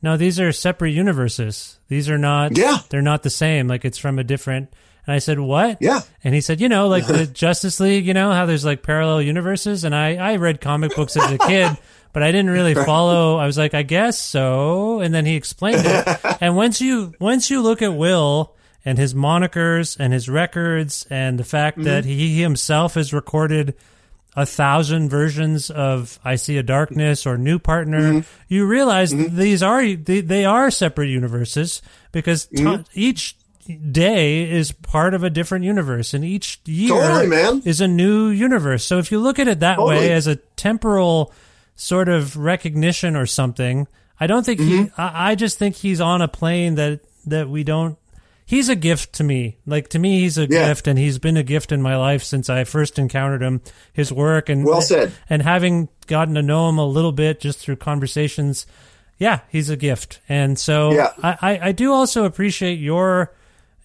no, these are separate universes. These are not. Yeah. they're not the same. Like it's from a different." And I said, "What?" yeah And he said, you know, like the Justice League, you know, how there's like parallel universes. And I, I read comic books as a kid, but I didn't really follow. I was like, I guess so. And then he explained it. And once you, once you look at Will and his monikers and his records and the fact mm-hmm. that he himself has recorded a thousand versions of I See a Darkness or New Partner, mm-hmm. you realize mm-hmm. these are, they, they are separate universes because to- each day is part of a different universe and each year Totally, man. is a new universe. So if you look at it that Totally. way as a temporal sort of recognition or something, I don't think he, Mm-hmm. I, I just think he's on a plane that, that we don't, he's a gift to me. Like to me, he's a Yeah. gift and he's been a gift in my life since I first encountered him, his work and, Well said. and having gotten to know him a little bit just through conversations. Yeah, he's a gift. And so Yeah. I, I, I do also appreciate your,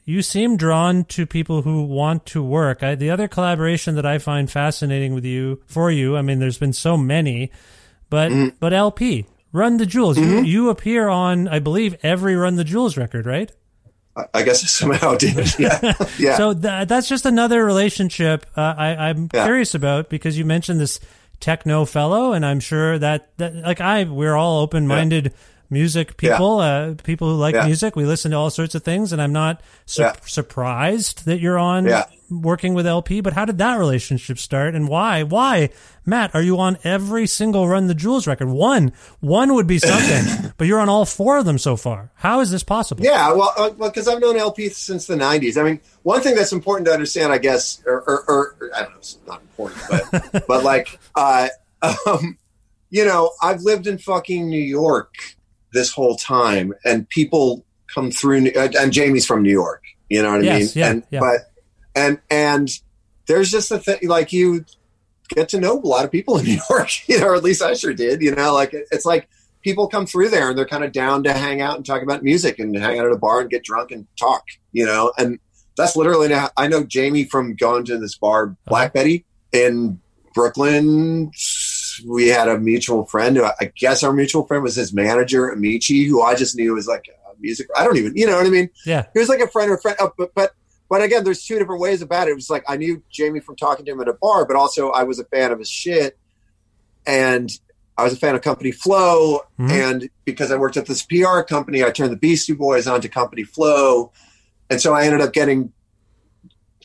you seem drawn to people who want to work. I, the other collaboration that I find fascinating with you, for you, I mean, there's been so many, but Mm-hmm. but El-P, Run the Jewels, you, you appear on, I believe, every Run the Jewels record, right? I, guess I somehow did yeah yeah So th- that's just another relationship uh, I, I'm Yeah. curious about because you mentioned this techno fellow, and I'm sure that, that like I we're all open minded music people, uh, people who like Yeah. music. We listen to all sorts of things, and I'm not su- Yeah. surprised that you're on Yeah. Working with El-P. But how did that relationship start, and why? Why, Matt? Are you on every single Run the Jewels record? One, one would be something, but you're on all four of them so far. How is this possible? Yeah, well, uh, well, because I've known El-P since the '90s. I mean, one thing that's important to understand, I guess, or, or, or I don't know, it's not important, but but like, uh, um, you know, I've lived in fucking New York this whole time, and people come through, uh, and Jamie's from New York. You know what I Yes, mean? yeah, and yeah. but and and there's just a thing like you get to know a lot of people in New York, you know, or at least I sure did. You know, like it's like people come through there and they're kind of down to hang out and talk about music and hang out at a bar and get drunk and talk, you know, and that's literally now. I know Jamie from going to this bar, Black Betty in Brooklyn. We had a mutual friend. Who I guess our mutual friend was his manager, Amaechi, who I just knew was like a music. I don't even, you know what I mean? Yeah. He was like a friend or a friend, uh, but but but again, there's two different ways about it. It was like I knew Jamie from talking to him at a bar, but also I was a fan of his shit, and I was a fan of Company Flow, Mhm. and because I worked at this PR company, I turned the Beastie Boys onto Company Flow, and so I ended up getting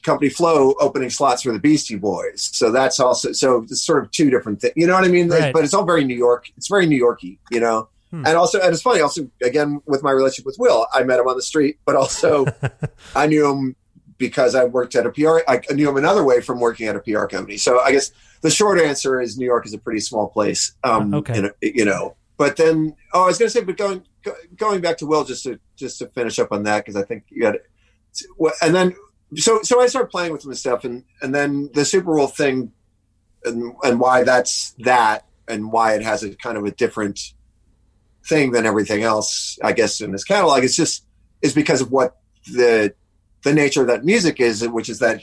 Company Flow opening slots for the Beastie Boys. So that's also so it's sort of two different things. You know what I mean? Right. But it's all very New York. It's very New Yorky. You know. Hmm. And also, and it's funny. Also, again, with my relationship with Will, I met him on the street, but also I knew him because I worked at a PR. I knew him another way from working at a PR company. So I guess the short answer is New York is a pretty small place. Um, Okay. and, you know, but then, oh, I was going to say, but going going back to Will, just to just to finish up on that because I think you had, and then so so I started playing with him and stuff, and and then the Superwolf thing, and and why that's that, and why it has a kind of a different thing than everything else, I guess, in this catalog. It's just is because of what the the nature of that music is, which is that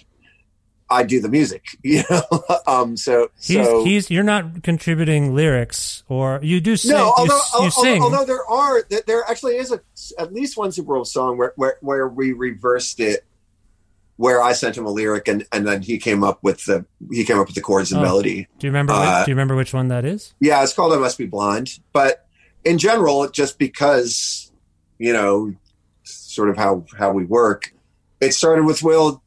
I do the music, you know. um, so He's, so he's you're not contributing lyrics or you do sing. no, you, although, s- you although, although there are there- there actually is a at least one Superwolf song where where, where we reversed it, where I sent him a lyric and and then he came up with the he came up with the chords and Oh. melody. do you remember? which, uh, do you remember which one that is? Yeah, it's called I Must Be Blind. But in general, just because, you know, sort of how, how we work, it started with Will.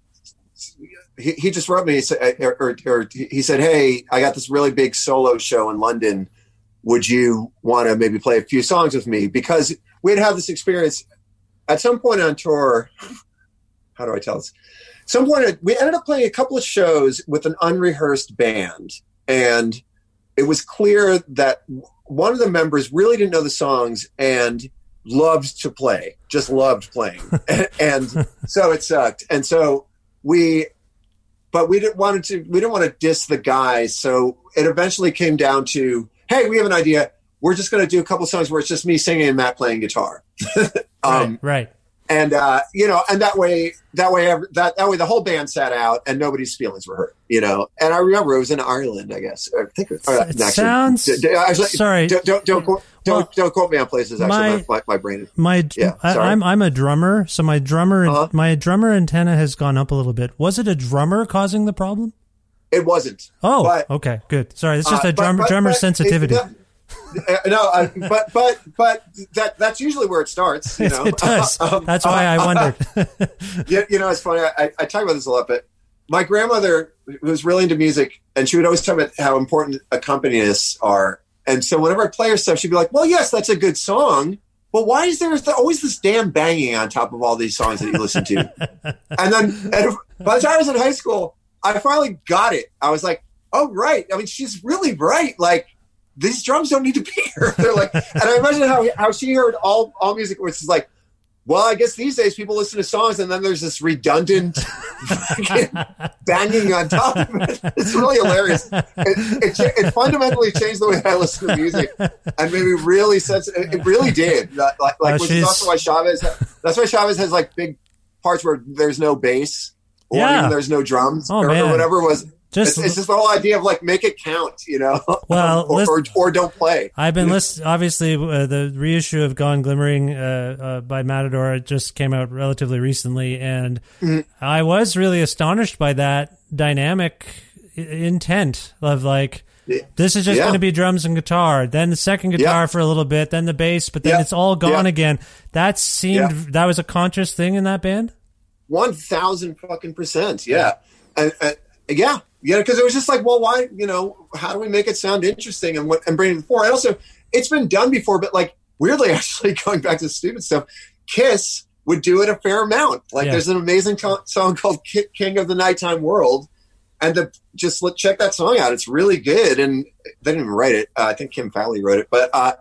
He, he just wrote me, said- uh, or, or, or he said, Hey, I got this really big solo show in London. Would you want to maybe play a few songs with me? Because we'd have this experience at some point on tour. How do I tell this? Some point, we ended up playing a couple of shows with an unrehearsed band. And it was clear that one of the members really didn't know the songs and loved to play, just loved playing. and, so it sucked. And so we, but we didn't want to, we didn't want to diss the guys. So it eventually came down to, hey, we have an idea. We're just going to do a couple songs where it's just me singing and Matt playing guitar. um, right, right. and uh, you know, and that way, that way, every, that that way, the whole band sat out, and nobody's feelings were hurt. You know, and I remember it was in Ireland, I guess. I think it, uh, It actually, sounds- actually, sorry. Don't don't don't don't, Well, don't quote me on places. Actually, my- my, my, brain. My Yeah, I, sorry. I'm I'm a drummer, so my drummer Uh-huh. my drummer antenna has gone up a little bit. Was it a drummer causing the problem? it wasn't. Oh, But- okay, good. Sorry, it's just Uh, a drummer but- drummer but sensitivity. it- uh, no, uh, but but but that that's usually where it starts. You know? it does. Um, That's why I wondered. you, you know, it's funny. I, I talk about this a lot, but my grandmother was really into music, and she would always talk about how important accompanists are. And so, whenever I play her stuff, she'd be like, "Well, yes, that's a good song, but why is there always this damn banging on top of all these songs that you listen to?" and then, and by the time I was in high school, I finally got it. I was like, "Oh, right. I mean, she's really right. Like." These drums don't need to be here. They're like, and I imagine how how she heard all all music, which is like, well, I guess these days people listen to songs and then there's this redundant banging on top of it. It's really hilarious. It, it, it fundamentally changed the way I listen to music and made me really sensitive. It really did. Like, like Oh, which is also why Chavez, that's why Chavez has like big parts where there's no bass or Yeah. even there's no drums Oh, or, or whatever was. Just it's, it's just the whole idea of like make it count, you know, Well, or, or, listen- or don't play. I've been listening. Obviously, uh, the reissue of Gone Glimmering uh, uh, by Matador just came out relatively recently, and I was really astonished by that dynamic intent of like this is just Yeah. going to be drums and guitar. Then the second guitar Yeah. for a little bit, then the bass, but then Yeah. it's all gone again. That seemed that was a conscious thing in that band. One thousand fucking percent. Yeah. And, and yeah. Yeah. Because it was just like, well, why? You know, how do we make it sound interesting and what and bring it forward? And also, it's been done before, but like weirdly, actually going back to stupid stuff, Kiss would do it a fair amount. Like, Yeah. there's an amazing co- song called "King of the Nighttime World." And the, just let, check that song out. It's really good. And they didn't even write it. Uh, I think Kim Fowley wrote it. But uh,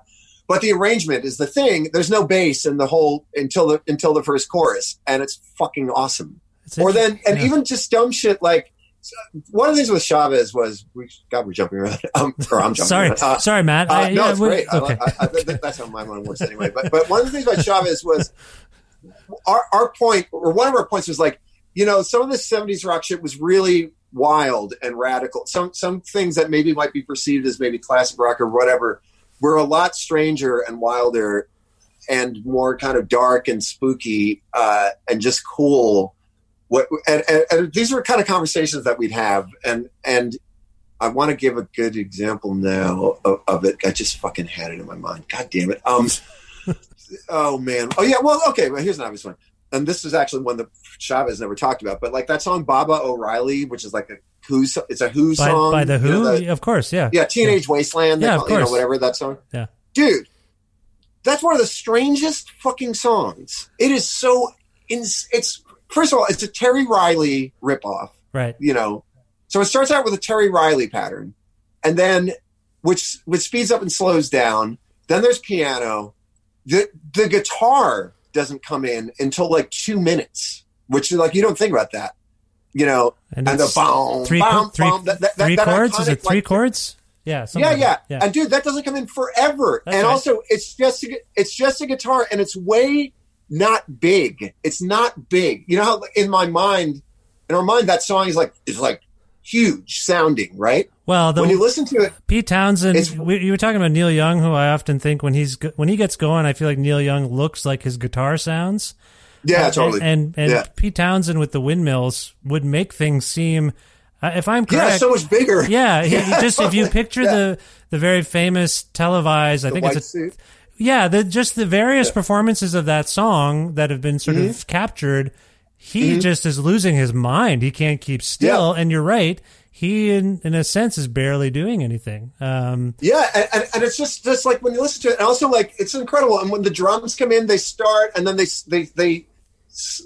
but the arrangement is the thing. There's no bass in the whole until the until the first chorus, and it's fucking awesome. It's Or then, and yeah. even just dumb shit like one of the things with Chavez was we God we're jumping around. Um, or I'm jumping. sorry, around. Uh, sorry, Matt. uh, I- no, yeah, it's great. Okay. I, I, that- that's how my mind works anyway. But but one of the things about Chavez was our our point, or one of our points was like, you know, some of the '70s rock shit was really wild and radical. Some some things that maybe might be perceived as maybe classic rock or whatever were a lot stranger and wilder and more kind of dark and spooky uh, and just cool. What and, and, and these were kind of conversations that we'd have, and and I want to give a good example now of, of it. I just fucking had it in my mind. God damn it. Um. oh man. Oh yeah. Well, okay. Well, here's an obvious one, and this is actually one that Chavez never talked about. But like that song "Baba O'Riley," which is like a Who. so- It's a Who by, song by the you Who, know, the- of course, yeah, yeah, Teenage Wasteland. Yeah, call- of You know, course. whatever that song. Yeah. dude, that's one of the strangest fucking songs. It is so. Ins- it's first of all, it's a Terry Riley ripoff right. you know so it starts out with a terry riley pattern and then which which speeds up and slows down then there's piano the the guitar doesn't come in until like two minutes which is like you don't think about that you know And and, the bomb, Three, chor- three, boom, that, that, three that chords? Is it three like, chords? Yeah, yeah, like yeah, that. And dude, that doesn't come in forever. That's and right. also, it's just a, it's just a guitar, and it's way not big. It's not big. You know how in my mind, in our mind, that song is like is like huge sounding, right? Well, the, when you listen to it, Pete Townshend. We, you were talking about Neil Young, who I often think when he's when he gets going, I feel like Neil Young looks like his guitar sounds. yeah, Uh, totally. And and yeah, Pete Townshend with the windmills would make things seem, uh, if I'm yeah, correct, so much bigger. yeah, he just if you picture Yeah. the the very famous televised, I the think it's a suit. Yeah, the just the various performances of that song that have been sort Mm-hmm. of captured. He just is losing his mind. He can't keep still. And you're right. He, in in a sense, is barely doing anything. Um, Yeah, and, and, and it's just just like when you listen to it, and also like it's incredible. And when the drums come in, they start, and then they they they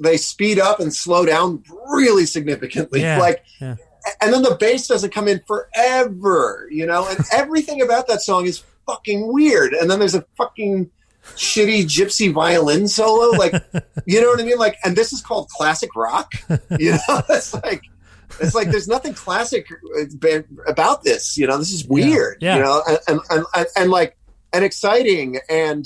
they speed up and slow down really significantly. yeah, Like yeah. and then the bass doesn't come in forever, you know, and everything about that song is fucking weird. And then there's a fucking shitty gypsy violin solo, like, you know what I mean? Like, and this is called classic rock, you know? It's like, it's like there's nothing classic uh, about this, you know. This is weird, Yeah. you know, and, and, and, and, and like, and exciting, and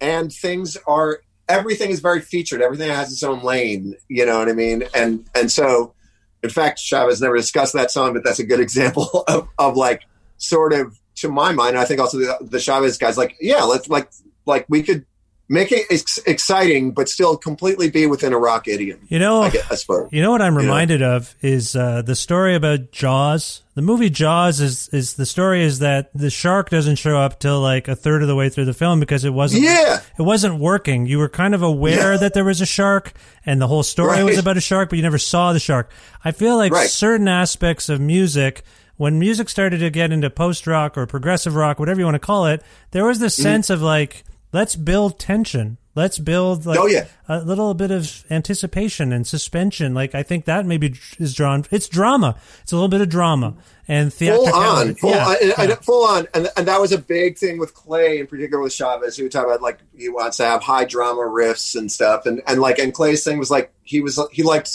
and things are everything is very featured. Everything has its own lane, you know what I mean? And and so in fact, Chavez never discussed that song, but that's a good example of, of like sort of to my mind. I think also the, the Chavez guys like, yeah, let's like like we could make it ex- exciting, but still completely be within a rock idiom. You know, I, guess. You know what I'm You know? reminded of is uh, the story about Jaws. The movie Jaws is is the story is that the shark doesn't show up till like a third of the way through the film because it wasn't Yeah. it wasn't working. You were kind of aware Yeah. that there was a shark and the whole story was about a shark, but you never saw the shark. I feel like Right. certain aspects of music when music started to get into post rock or progressive rock, whatever you want to call it, there was this Mm-hmm. sense of like, let's build tension. Let's build like Oh, yeah. a little bit of anticipation and suspension. Like I think that maybe is drawn. It's drama. It's a little bit of drama and full on, full, Yeah, on, yeah. and full on, and and that was a big thing with Clay, in particular with Chavez. He would talk about like he wants to have high drama riffs and stuff, and and like and Clay's thing was like he was he liked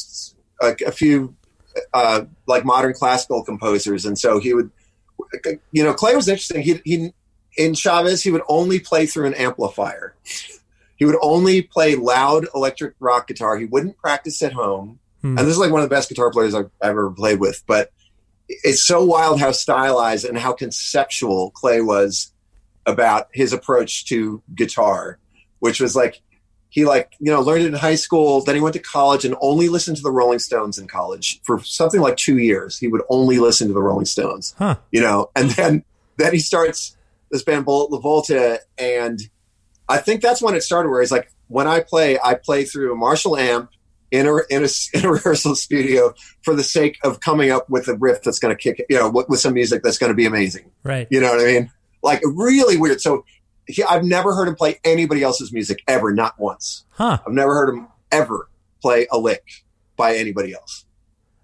a, a few uh, like modern classical composers, and so he would, you know, Clay was interesting. He he in Chavez he would only play through an amplifier. He would only play loud electric rock guitar. He wouldn't practice at home. Hmm. And this is like one of the best guitar players I've ever played with. But it's so wild how stylized and how conceptual Clay was about his approach to guitar, which was like he like you know learned it in high school. Then he went to college and only listened to the Rolling Stones in college for something like two years. He would only listen to the Rolling Stones. Huh. You know, and then then he starts this band Bullet LaVolta, and I think that's when it started. Where he's like, when I play, I play through a Marshall amp in a in a, in a rehearsal studio for the sake of coming up with a riff that's going to kick, you know, with, with some music that's going to be amazing. Right. You know what I mean? Like really weird. So he, I've never heard him play anybody else's music ever, not once. Huh. I've never heard him ever play a lick by anybody else.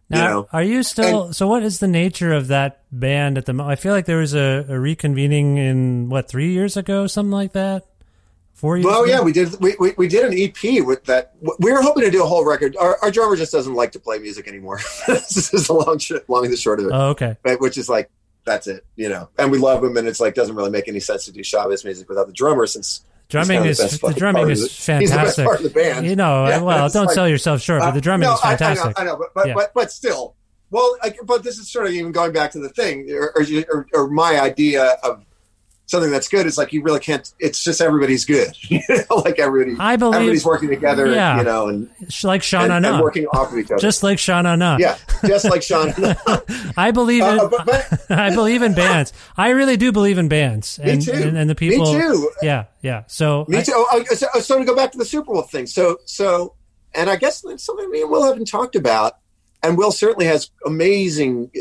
Now, you know? are you still? so, what is the nature of that band at the moment? I feel like there was a, a reconvening in what three years ago, something like that. Four years. Well, ago? yeah, we did. We, we, we did an EP with that. We were hoping to do a whole record. Our, our drummer just doesn't like to play music anymore. this is the long, long and the short of it. Oh, okay. Right, which is like that's it, you know. And we love him, and it's like doesn't really make any sense to do Chavez music without the drummer, since Drumming is the the drumming is the- he's the best fantastic. part of the band. You know, Yeah, well, don't like- sell yourself short, but the Uh, drumming no, is I- fantastic. I, know, I know, but but, Yeah. but but still, well, like, but this is sort of even going back to the thing, or, or, or, or my idea of something that's good is like you really can't. It's just everybody's good, you know, like everybody. I believe- everybody's working together, Yeah. you know, and like Sean and, and working off of each other. just like Sean Anna. yeah, just like Sean. I believe in Uh, but- but- I believe in bands. I really do believe in bands. Me And, too. And, and the Me people. too. Yeah, yeah. So Me I- too. Oh, oh, so, so to go back to the Superwolf thing. So, so, and I guess that's something me and Will haven't talked about. And Will certainly has amazing,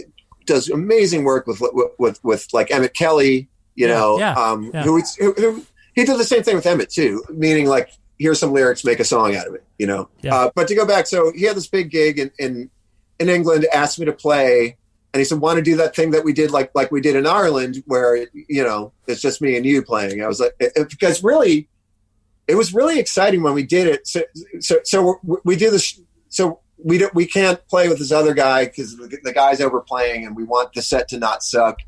does amazing work with with with, with like Emmett Kelly. You Yeah, know, yeah, um, yeah. who, who, who he did the same thing with Emmett too. Meaning like, here's some lyrics, make a song out of it. You know. Uh, but to go back, so he had this big gig in in, in England. Asked me to play. And he said, "Want to do that thing that we did, like like we did in Ireland, where you know it's just me and you playing." I was like, it- it- because really, it was really exciting when we did it. So, so, so we- we do this. So we don't, we can't play with this other guy because the, the guy's overplaying, and we want the set to not suck.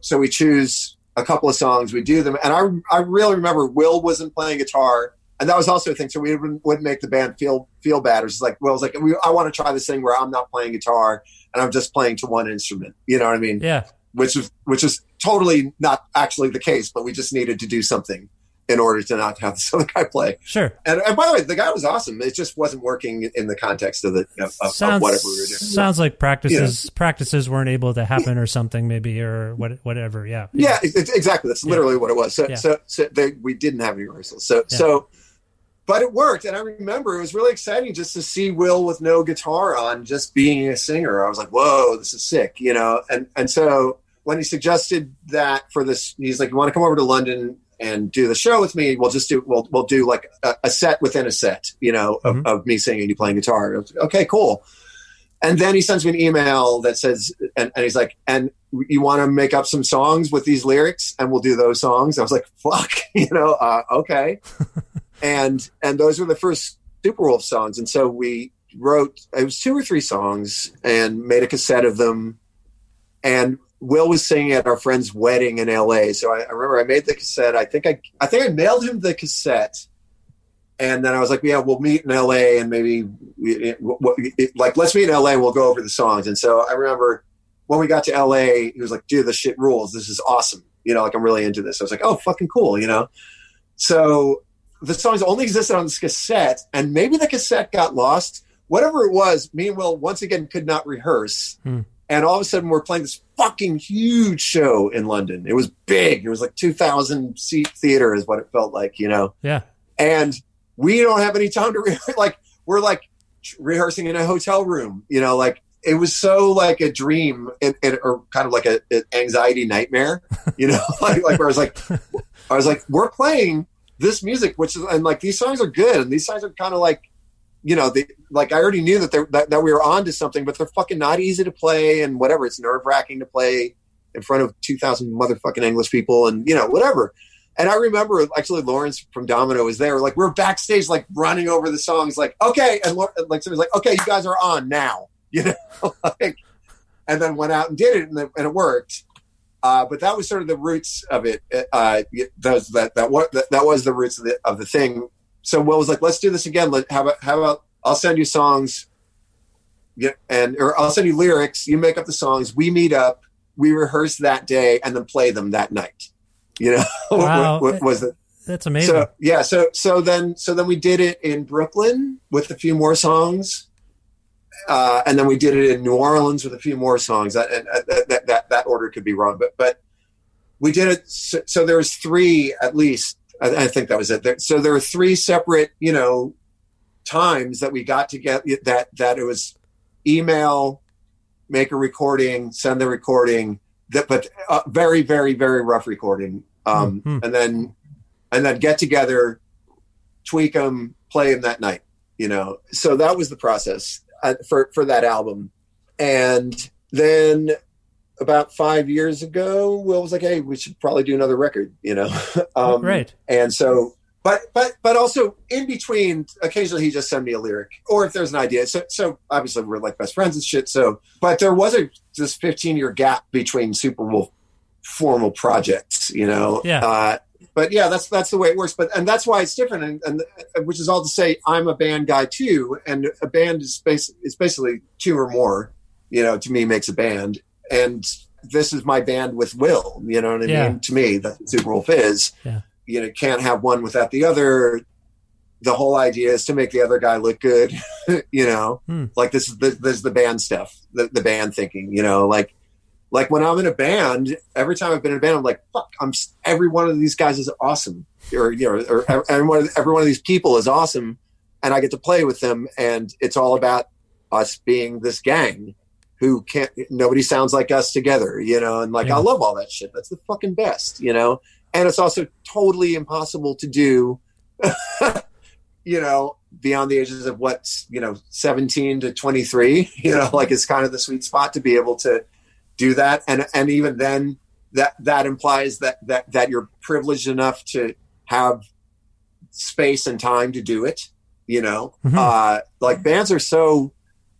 So we choose a couple of songs, we do them, and I I really remember Will wasn't playing guitar, and that was also a thing. So we wouldn't, wouldn't make the band feel feel bad. It was like Will's like, we, I want to try this thing where I'm not playing guitar and I'm just playing to one instrument. You know what I mean? yeah. which is which is totally not actually the case, but we just needed to do something in order to not have this other guy play. Sure. And, and by the way, the guy was awesome. It just wasn't working in the context of the of, sounds of whatever we were doing. sounds like practices practices weren't able to happen or something maybe or what whatever. Yeah. yeah, it- exactly. That's literally what it was. So Yeah. so, so they, we didn't have any rehearsals. So Yeah. so. But it worked, and I remember it was really exciting just to see Will with no guitar on, just being a singer. I was like, "Whoa, this is sick," you know. And and so when he suggested that for this, he's like, "You want to come over to London and do the show with me? We'll just do we'll we'll do like a, a set within a set, you know, of, Mhm. of me singing and you playing guitar." Okay, cool. And then he sends me an email that says, and, and he's like, and you want to make up some songs with these lyrics and we'll do those songs. I was like, fuck, you know, uh, okay. and, and those were the first Superwolf songs. And so we wrote, it was two or three songs and made a cassette of them. And Will was singing at our friend's wedding in LA. So I, I remember I made the cassette. I think I, I think I mailed him the cassette and then I was like, yeah, we'll meet in LA and maybe we, like let's meet in LA. and We'll go over the songs. And so I remember when we got to LA, he was like, dude, this shit rules. This is awesome. You know, like I'm really into this. I was like, oh, fucking cool. You know. So the songs only existed on this cassette, and maybe the cassette got lost. Whatever it was, me and Will once again could not rehearse. Hmm. And all of a sudden, we're playing this fucking huge show in London. It was big. It was like 2,000 seat theater, is what it felt like, you know Yeah. and we don't have any time to re- like we're like rehearsing in a hotel room you know like it was so like a dream and, and or kind of like a, an anxiety nightmare you know like, like where i was like i was like we're playing this music which is and like these songs are good and these songs are kind of like you know the like i already knew that, that, that we were on to something but they're fucking not easy to play and whatever it's nerve-wracking to play in front of 2000 motherfucking english people and you know whatever and I remember actually Laurence from Domino was there. Like we're backstage, like running over the songs, like okay, and like somebody's like, okay, you guys are on now, you know, like, and then went out and did it, and, it- and it worked. Uh, but that was sort of the roots of it. Uh, that was that that that, that was the roots of the of the thing. So Will was like, let's do this again. Let how about how about I'll send you songs, yeah, and or I'll send you lyrics. You make up the songs. We meet up. We rehearse that day and then play them that night. You know, Wow. What- what was it? That's amazing. So yeah, so so then so then we did it in Brooklyn with a few more songs, uh, and then we did it in New Orleans with a few more songs. That and, uh, that, that that that order could be wrong, but but we did it. So, so there was three at least. I, I think that was it. There, so there were three separate, you know, times that we got to get that that it was email, make a recording, send the recording. That, but uh, very, very, very rough recording. Um, Mhm. and then and then get together, tweak them, play them that night. You know, so that was the process uh, for for that album. And then about five years ago, Will was like, "Hey, we should probably do another record." You know, um, Right. And so, but but but also in between, occasionally he just send me a lyric, or if there's an idea. So so obviously we're like best friends and shit. So, but there was a this 15 year gap between Superwolf formal projects. You know, Yeah. Uh, but yeah, that's that's the way it works. But and that's why it's different. And, and uh, which is all to say, I'm a band guy too, and a band is bas- is basically two or more. You know, to me makes a band, and this is my band with Will. You know what I Yeah. mean? To me, that's what Superwolf is. Yeah. You know, can't have one without the other. The whole idea is to make the other guy look good. you know, Hmm. like this is the, this is the band stuff, the, the band thinking. You know, like like when I'm in a band, every time I've been in a band, I'm like, fuck, I'm every one of these guys is awesome, or you know, or ev- every one of, every one of these people is awesome, and I get to play with them, and it's all about us being this gang who can't. Nobody sounds like us together, you know, and like Yeah. I love all that shit. That's the fucking best, you know, and it's also totally impossible to do. you know, beyond the ages of what's, you know, 17 to 23, you know, like it's kind of the sweet spot to be able to do that. And, and even then that, that implies that, that, that you're privileged enough to have space and time to do it, you know, Mhm. uh, like bands are so,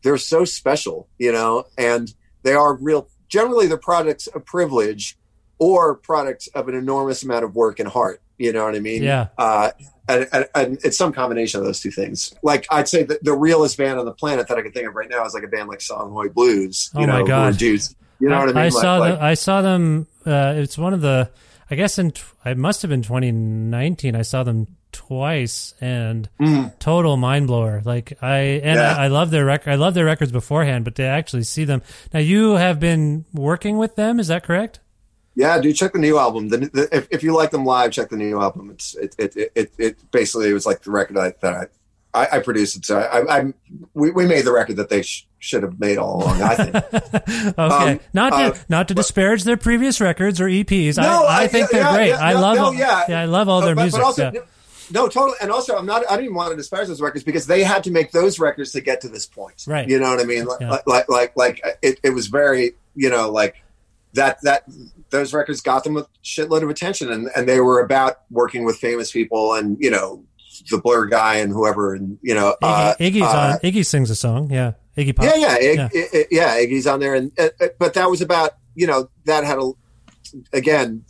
they're so special, you know, and they are real, generally they're products of privilege or products of an enormous amount of work and heart. You know what I mean? Yeah. Uh, and, and, and it's some combination of those two things. Like I'd say that the realest band on the planet that I can think of right now is like a band like Songhoy Blues. You Oh know, my God. dudes. You know what I mean? I Like- saw like- them. I saw them. Uh, it's one of the. I guess in. It must have been 2019. I saw them twice, and Mhm. total mind blower. Like I and Yeah. I, I love their record. I love their records beforehand, but to actually see them now, you have been working with them. Is that correct? Yeah, dude, check the new album. The, the, if, if you like them live, check the new album. It's it it it, it, it basically it was like the record I, that I, I, I produced it. So I, I we, we made the record that they sh- should have made all along. I think. okay, Um, not to uh, not to disparage their previous records or EPs. No, I, I I- think yeah, they're great. yeah, I no, love. no, all, yeah. I love all their but, music. But also, yeah. No, totally. And also, I'm not. I didn't even want to disparage those records because they had to make those records to get to this point. Right. You know what I mean? Like, Yeah. like, like, like, it, it was very, you know, like that. That those records got them a shitload of attention, and and they were about working with famous people, and you know, the Blur guy and whoever, and you know, uh, Iggy, Iggy's uh, on. Iggy sings a song. Yeah, Iggy Pop. yeah, yeah, Ig, Yeah. Yeah. Iggy's on there, and uh, but that was about you know that had a again.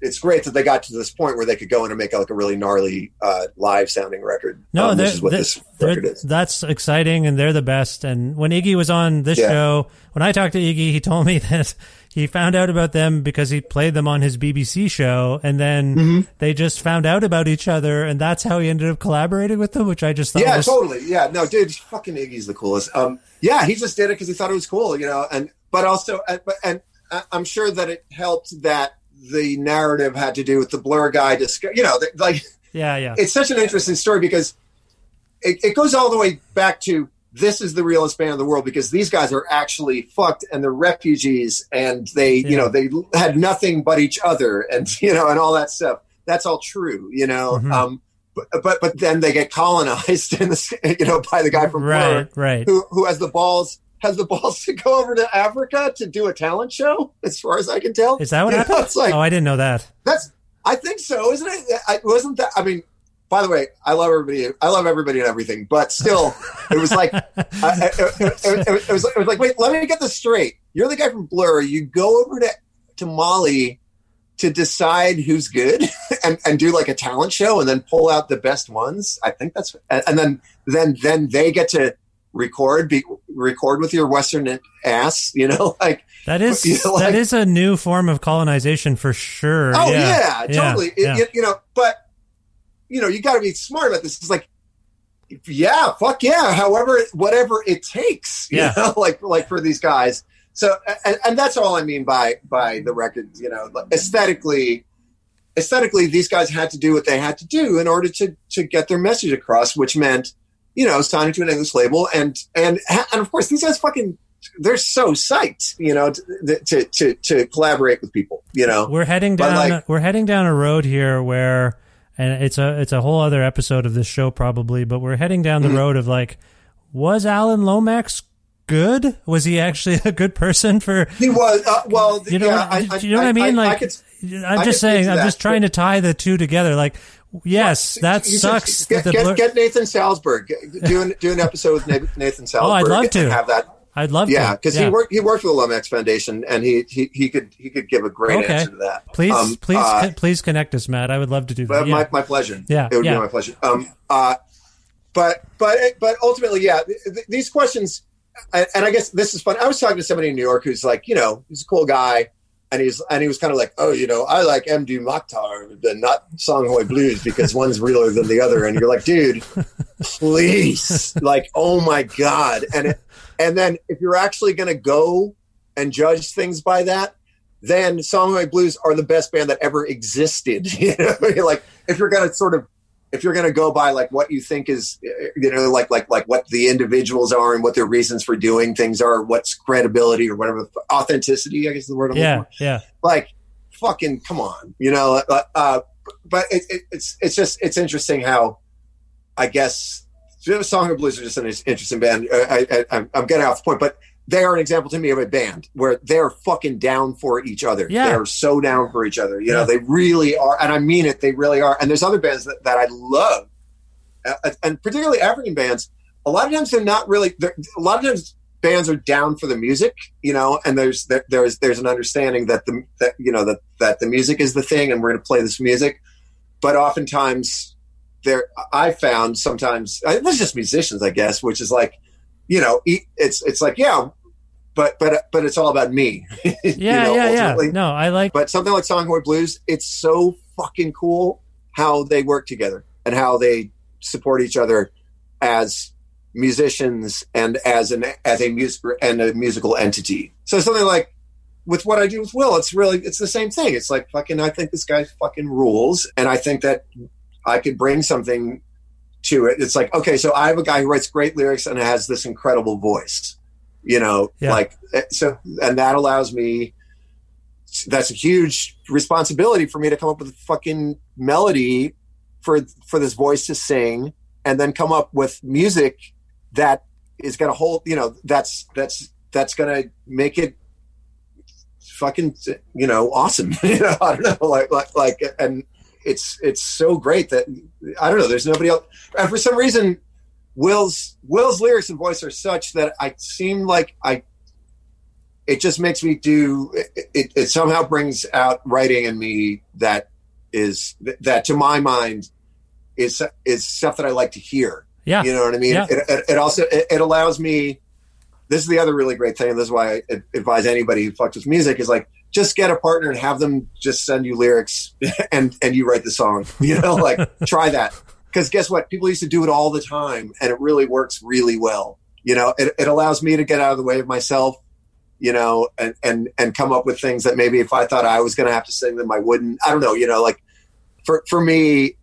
It's great that they got to this point where they could go in and make like a really gnarly uh, live sounding record. No, um, they're, is what this record is. that's exciting, and they're the best. And when Iggy was on this Yeah. show, when I talked to Iggy, he told me that he found out about them because he played them on his BBC show, and then Mm-hmm. they just found out about each other, and that's how he ended up collaborating with them, which I just thought Yeah, was totally. Yeah, no, dude, fucking Iggy's the coolest. Um, yeah, he just did it because he thought it was cool, you know. And but also, and, and I'm sure that it helped that the narrative had to do with the Blur guy. Disco- you know, like yeah, yeah, it's such an interesting story because it, it goes all the way back to this is the realest band in the world because these guys are actually fucked and they're refugees and they Yeah. you know they had nothing but each other and you know and all that stuff that's all true you know Mhm. um but, but but then they get colonized in the, you know by the guy from Blur right, right. who who has the balls has the balls to go over to Africa to do a talent show as far as I can tell Is that what You know, happened? it's like oh, I didn't know that. that's I think so, isn't it? I wasn't that. I mean, by the way, I love everybody. I love everybody and everything, but still, it was like I, I- it, it- it- was. It was like, wait, let me get this straight. You're the guy from Blur. You go over to to Mali to decide who's good and, and do like a talent show and then pull out the best ones. I think that's and, and then then then they get to record be record with your Western ass. You know, like That is You know, like- that is a new form of colonization for sure. Oh yeah, yeah, totally. It- yeah. it- you know, but you know, you got to be smart about this. It's like, yeah, fuck yeah. However, whatever it takes, you Yeah. know, like like for these guys. So, and, and that's all I mean by by the record. You know, aesthetically, aesthetically, these guys had to do what they had to do in order to to get their message across, which meant, you know, signing to an English label, and and and of course, these guys fucking. They're so psyched, you know, to to to, to collaborate with people, you know. We're heading down. like- we're heading down a road here where, and it's a it's a whole other episode of this show probably. But we're heading down the Mm-hmm. road of like, was Alan Lomax good? Was he actually a good person for? He was uh, well. You know, yeah, what, you know what I mean? like, could- I'm I just saying. I'm that, just trying to tie the two together. Like, yes, that you should sucks. Get, the get, blur- get Nathan Salsburg. Do an, do an episode with Nathan Salsburg. Oh, I'd love to. have that. I'd love Yeah, to. Yeah, because he worked he worked for the Lomax Foundation, and he he, he could he could give a great Okay. answer to that. Please, Um, please, uh, co- please connect us, Matt. I would love to do that. Yeah. my, my pleasure. Yeah, it would yeah. be my pleasure. Um, uh, but but but ultimately, yeah, th- th- these questions, and I guess this is fun. I was talking to somebody in New York who's like, you know, he's a cool guy, and he's and he was kind of like, oh, you know, I like Mdou Moctar, and not Songhoy Blues because one's realer than the other, and you're like, dude, please, like, oh my god, and it, and then if you're actually going to go and judge things by that then Songhoy Blues are the best band that ever existed. You know, like if you're gonna sort of if you're gonna go by like what you think is you know like like like what the individuals are and what their reasons for doing things are, what's credibility or whatever authenticity, I guess is the word I'm yeah, looking for. yeah. Like fucking come on, you know. Uh, uh, but it, it, it's it's just it's interesting how I guess Songhoy Blues are just an interesting band. I, I, I'm- I'm getting off the point, but they are an example to me of a band where they're fucking down for each other. Yeah. They're so down for each other. You know, they really are. And I mean it, they really are. And there's other bands that, that I love, uh, and particularly African bands. A lot of times they're not really, they're, a lot of times bands are down for the music, you know, and there's, there, there's, there's an understanding that the, that, you know, that, that the music is the thing and we're going to play this music. But oftentimes there, I found sometimes, uh, this is just musicians, I guess, which is like, you know, it's, it's like, yeah, but, but, but it's all about me. Yeah, you know, yeah, yeah. No, I like. But something like Songhoy Blues, it's so fucking cool how they work together and how they support each other as musicians and as an as a music and a musical entity. So something like with what I do with Will, it's really it's the same thing. It's like fucking I think this guy fucking rules and I think that I could bring something to it. It's like, okay, so I have a guy who writes great lyrics and has this incredible voice. You know, Yeah. like eh, so and that allows me that's a huge responsibility for me to come up with a fucking melody for for this voice to sing and then come up with music that is going to hold you know that's that's that's going to make it fucking you know awesome you know i don't know like like like and it's it's so great that i don't know there's nobody else and for some reason will's will's lyrics and voice are such that i seem like i it just makes me do it, it, it somehow brings out writing in me that is that to my mind is is stuff that i like to hear Yeah. you know what i mean Yeah. it, it, it also it, it allows me this is the other really great thing and this is why i advise anybody who fucks with music is like just get a partner and have them just send you lyrics and and you write the song you know like try that because guess what? People used to do it all the time and it really works really well. You know it, it allows me to get out of the way of myself you know and and and come up with things that maybe if i thought i was going to have to sing them i wouldn't. I don't know you know like for for me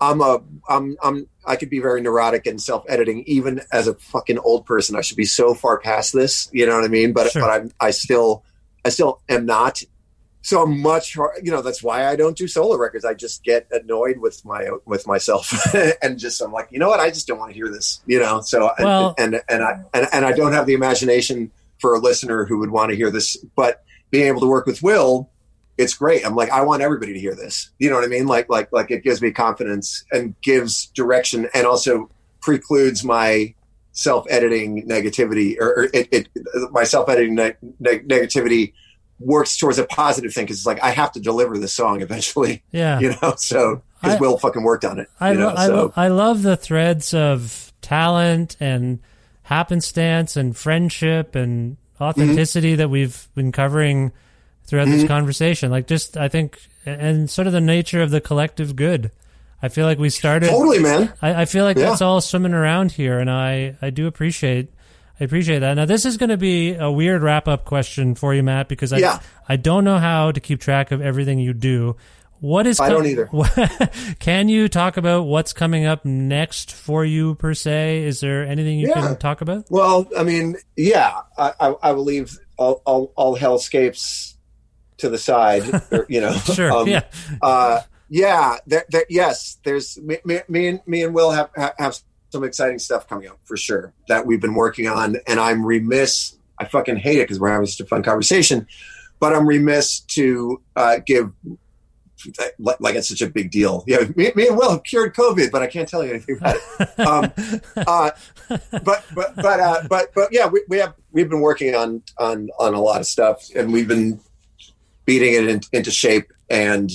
i'm a i'm i'm i could be very neurotic and self-editing even as a fucking old person. I should be so far past this you know what i mean? But Sure. but i'm i still i still am not so I'm much hard, you know that's why i don't do solo records. I just get annoyed with my with myself and just i'm like you know what? I just don't want to hear this you know? So and- and and i and, and i don't have the imagination for a listener who would want to hear this but being able to work with will it's great. I'm like i want everybody to hear this. You know what i mean? Like like like it gives me confidence and gives direction and also precludes my self-editing negativity or, or it, it my self-editing ne- ne- negativity works towards a positive thing because it's like i have to deliver this song eventually Yeah. you know so because will fucking worked on it I, you know I, so I love the threads of talent and happenstance and friendship and authenticity that we've been covering throughout this mm-hmm. conversation. Like, just I think, and sort of the nature of the collective good. I feel like we started. Totally, man. I, I feel like Yeah. that's all swimming around here, and I, I do appreciate I appreciate that. Now this is going to be a weird wrap up question for you, Matt, because I Yeah. I don't know how to keep track of everything you do. What is I don't either. Can you talk about what's coming up next for you per se? Is there anything you Yeah. can talk about? Well, I mean, yeah, I, I, I will leave all, all, all hellscapes to the side, or, you know. Sure. Um, yeah. uh, yeah, there, there, yes, there's me, me, me and me and Will have have some exciting stuff coming up for sure that we've been working on, and I'm remiss. I fucking hate it because we're having such a fun conversation, but I'm remiss to uh, give like, like it's such a big deal. Yeah, me, me and Will have cured COVID, but I can't tell you anything about it. Um, uh, but but but uh, but but yeah, we, we have we've been working on on on a lot of stuff, and we've been beating it in, into shape. And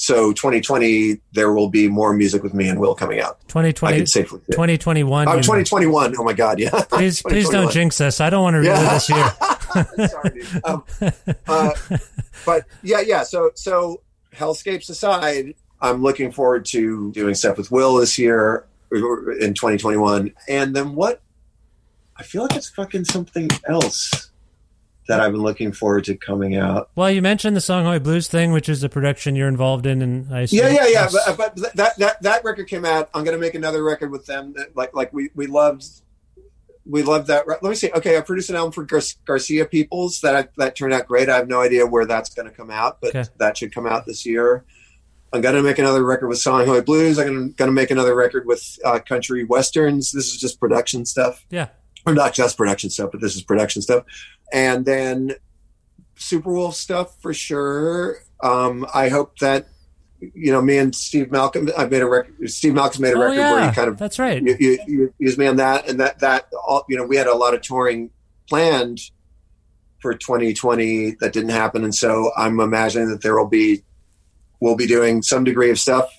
so, 2020, there will be more music with me and Will coming out. I 2020, can safely say. 2021. Oh, 2021. Oh my God, yeah. Please, please don't jinx us. I don't want to relive Yeah. this year. Sorry, dude. Um, uh, but yeah, yeah. So, so hellscapes aside, I'm looking forward to doing stuff with Will this year in 2021. And then what? I feel like it's fucking something else that I've been looking forward to coming out. Well, you mentioned the Songhoy Blues thing, which is a production you're involved in, and I Yeah, yeah, yeah. But, but that, that that record came out. I'm going to make another record with them. That, like like we we loved we loved that. re- Let me see. Okay, I produced an album for Gar- Garcia Peoples that I, that turned out great. I have no idea where that's going to come out, but Okay. that should come out this year. I'm going to make another record with Songhoy Blues. I'm going to make another record with uh, Country Westerns. This is just production stuff yeah. Or not just production stuff, but this is production stuff. And then Superwolf stuff for sure. Um, I hope that you know me and Steve Malkmus. I've made a record. Steve Malkmus made a Oh, record where he kind of That's right. you, you, you used me on that, and that that all you know we had a lot of touring planned for 2020 that didn't happen, and so I'm imagining that there will be we'll be doing some degree of stuff.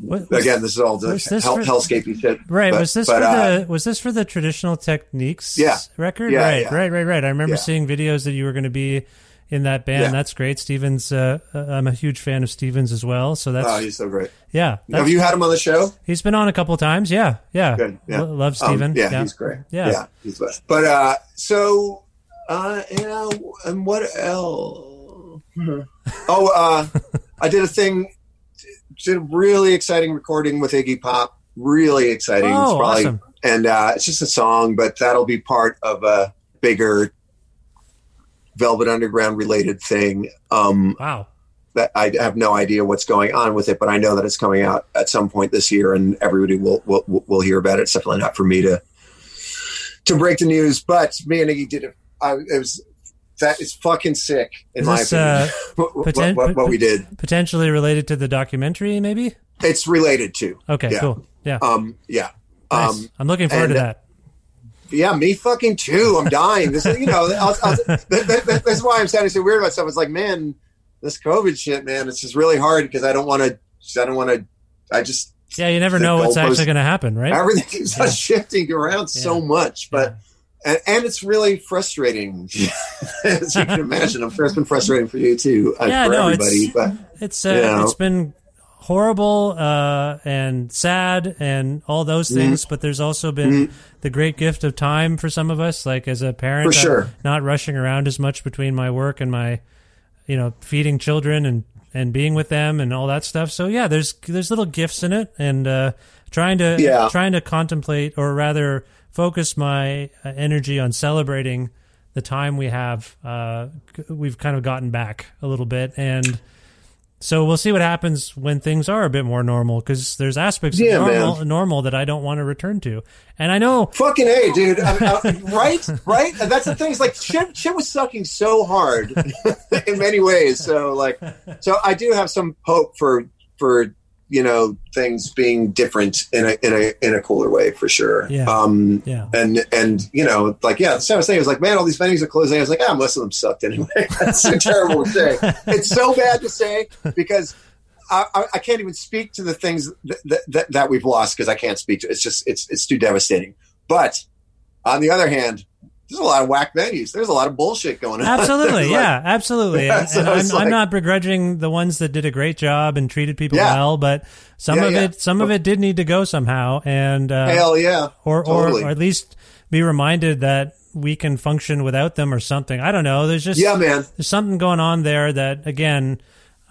What- Again, this is all the this hell, for- hellscapey shit. Right. But- was this but, for uh, the was this for the traditional techniques Yeah. record? Yeah, right, yeah. right, right, right. I remember seeing videos that you were going to be in that band. That's great. Stevens uh, uh, I'm a huge fan of Stevens as well. So that's Oh, he's so great. yeah. Have you had him on the show? he's been on a couple times. Yeah. Yeah. Good. Yeah. Lo- love Um, Steven. yeah, he's great. Yeah. Yeah, he's the best. But uh, so, uh, yeah, and what else? oh, uh, I did a thing, did a really exciting recording with Iggy Pop. Really exciting. Oh, It's probably- awesome. And uh, it's just a song, but that'll be part of a bigger Velvet Underground related thing. Um, Wow. that I have no idea what's going on with it, but I know that it's coming out at some point this year, and everybody will will, will hear about it. It's definitely not for me to to break the news, but me and Iggy did it. I, it was that is fucking sick in Is my opinion. uh, what, what- poten- what- what we did, Potentially related to the documentary, maybe. it's related to. Okay. Yeah. Cool. Yeah. Um, yeah. nice. Um, I'm looking forward to that. yeah, me fucking too. I'm dying. This, is- you know, that, that, that- that's why I'm sounding so weird about stuff. It's like, man, this COVID shit, man, it's just really hard because I don't want to. I don't want to. I just Yeah. You never know what's actually going to happen, right? everything keeps Yeah. shifting around so much, but and, and it's really frustrating, as you can imagine. I'm sure it's been frustrating for you too, uh, Yeah, for no, everybody. it's- But It's uh, You know? it's been horrible uh, and sad and all those Mm-hmm. things, but there's also been the great gift of time for some of us. Like as a parent, For sure. not rushing around as much between my work and my, you know, feeding children and and being with them and all that stuff. So yeah, there's there's little gifts in it, and uh, trying to Yeah. trying to contemplate or rather focus my uh, energy on celebrating the time we have. Uh, we've kind of gotten back a little bit and. So we'll see what happens when things are a bit more normal because there's aspects Yeah, of normal, normal that I don't want to return to. And I know, fucking a, dude, I, I, right, right. That's the thing. Is like shit. Shit was sucking so hard in many ways. So like, so I do have some hope for for you know things being different in a in a in a cooler way for sure. Yeah. Um, yeah, and and you know like yeah the same thing was like man all these venues are closing i was like ah most of them sucked anyway that's a terrible thing. it's so bad to say because I, I, I can't even speak to the things that, that, that we've lost because I can't speak to it's just it's it's too devastating but on the other hand there's a lot of whack venues. There's a lot of bullshit going on. Absolutely, Like, yeah, absolutely. Yeah, and so I'm, it's I'm not begrudging the ones that did a great job and treated people Yeah. well, but some Yeah, of it, some of it did need to go somehow, and uh, Hell yeah. or, totally. or or at least be reminded that we can function without them or something. I don't know. There's just Yeah, man. There's something going on there that again.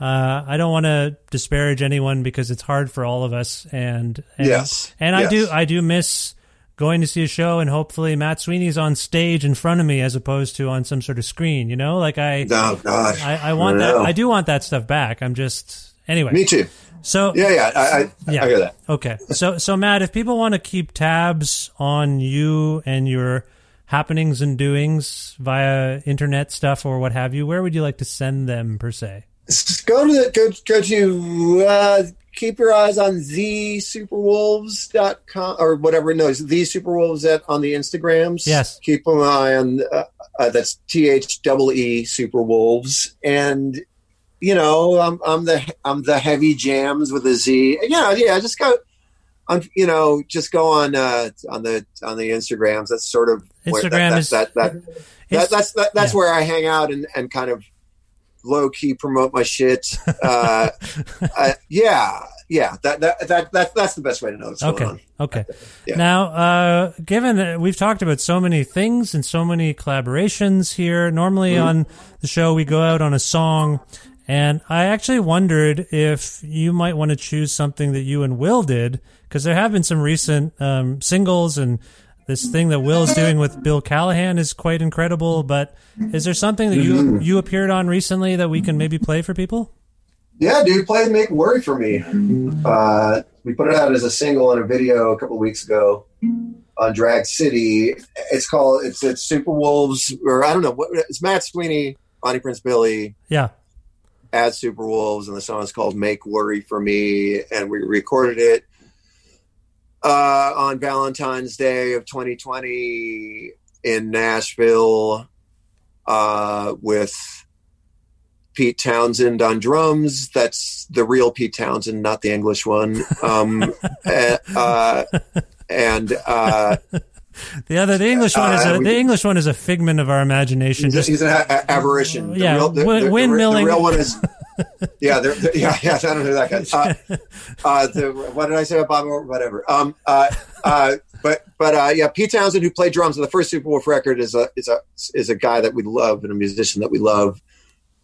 Uh, I don't want to disparage anyone because it's hard for all of us, and, and Yes. and I do I do miss going to see a show, and hopefully Matt Sweeney's on stage in front of me as opposed to on some sort of screen. You know, like I Oh God. I, I want don't that. I do want that stuff back. I'm just anyway. Me too. So Yeah, yeah. I, I, Yeah. I hear that. Okay. So so Matt, if people want to keep tabs on you and your happenings and doings via internet stuff or what have you, where would you like to send them per se? Go to the, go go to uh, keep your eyes on thesuperwolves.com or whatever. No it's the superwolves at on the instagrams. Yes. keep an eye on uh, uh, that's t-h-double-e superwolves. And you know i'm i'm the i'm the heavy jams with a z. Yeah yeah just go on you know just go on uh on the on the instagrams. That's sort of where Instagram that, is- that, that, that, that that's that, that's yeah. where I hang out and, and kind of low key promote my shit. Uh, uh, yeah, yeah. That, that that that that's the best way to know what's Okay. going on. Okay. Yeah. Now, uh, given that we've talked about so many things and so many collaborations here, normally Mm-hmm. on the show we go out on a song, and I actually wondered if you might want to choose something that you and Will did, because there have been some recent um, singles, and this thing that Will's doing with Bill Callahan is quite incredible. But is there something that you Mm-hmm. you appeared on recently that we can maybe play for people? Yeah, dude, play "Make Worry for Me." Uh, we put it out as a single and a video a couple of weeks ago on Drag City. It's called it's it's Superwolves, or I don't know what it's Matt Sweeney, Bonnie Prince Billy, Yeah. as Superwolves, and the song is called "Make Worry for Me," and we recorded it uh, on Valentine's Day of 2020 in Nashville uh, with Pete Townsend on drums. That's the real Pete Townsend, not the English one. Um, uh, uh, and uh, The other, the English one is Uh, a, we- the English one is a figment of our imagination. he's, Just he's an a- aberration. The Yeah, real, the, win- the- the- windmilling. The real one is. Yeah, they're, they're- yeah, yeah. I don't know that guy. Uh, uh, the, what did I say about Bob? Whatever. Um, uh, uh, but but uh, yeah, Pete Townsend, who played drums on the first Superwolf record, is a is a is a guy that we love and a musician that we love.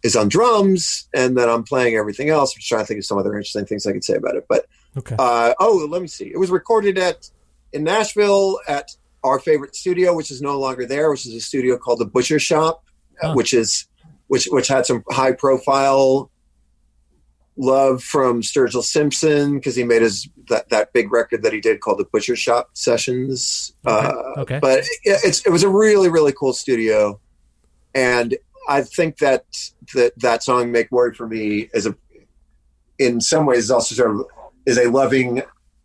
Is on drums, and then I'm playing everything else. I'm trying to think of some other interesting things I could say about it. But okay. uh, oh, let me see. It was recorded at in Nashville at our favorite studio, which is no longer there, which is a studio called the Butcher Shop, uh, Huh. which is which which had some high profile love from Sturgill Simpson because he made his that, that big record that he did called the Butcher Shop Sessions. Okay. Uh, Okay. But it, it's it was a really really cool studio, and I think that that that song "Make Worry for Me" is a in some ways is also sort of is a loving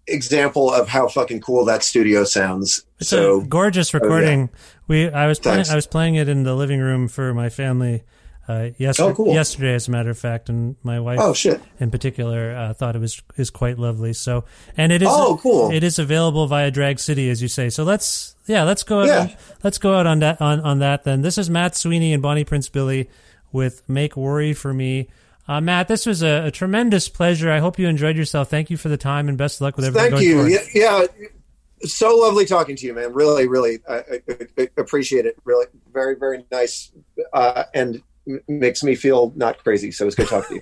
example of how fucking cool that studio sounds. It's so a gorgeous recording. We I was playing I was playing it in the living room for my family uh, yesterday. Oh, cool. Yesterday, as a matter of fact, and my wife oh shit, in particular uh, thought it was is quite lovely. So, and it is Oh, cool. It is available via Drag City, as you say. So let's yeah, let's go out Yeah. on, let's go out on that on, on that. Then this is Matt Sweeney and Bonnie Prince Billy with "Make Worry for Me." Uh, Matt, this was a, a tremendous pleasure. I hope you enjoyed yourself. Thank you for the time and best of luck with everything. thank going you. forward. Yeah, yeah, so lovely talking to you, man. Really, really, I, I, I appreciate it. Really, very, very nice, uh, and makes me feel not crazy. So it's good to talk to you.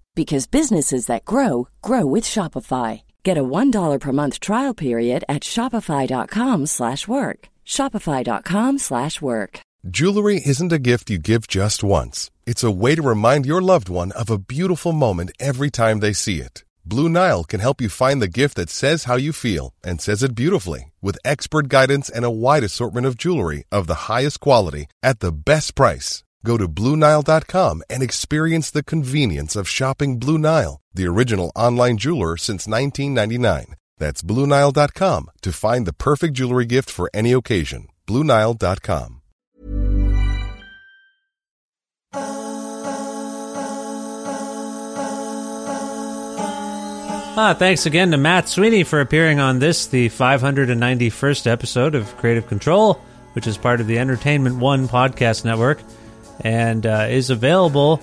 because businesses that grow grow with Shopify. Get a $1 per month trial period at shopify.com/work. shopify.com/work. Jewelry isn't a gift you give just once. It's a way to remind your loved one of a beautiful moment every time they see it. Blue Nile can help you find the gift that says how you feel and says it beautifully with expert guidance and a wide assortment of jewelry of the highest quality at the best price. Go to BlueNile.com and experience the convenience of shopping Blue Nile, the original online jeweler since 1999. That's BlueNile.com to find the perfect jewelry gift for any occasion. BlueNile.com. Ah, thanks again to Matt Sweeney for appearing on this, the 591st episode of Creative Control, which is part of the Entertainment One podcast network and uh, is available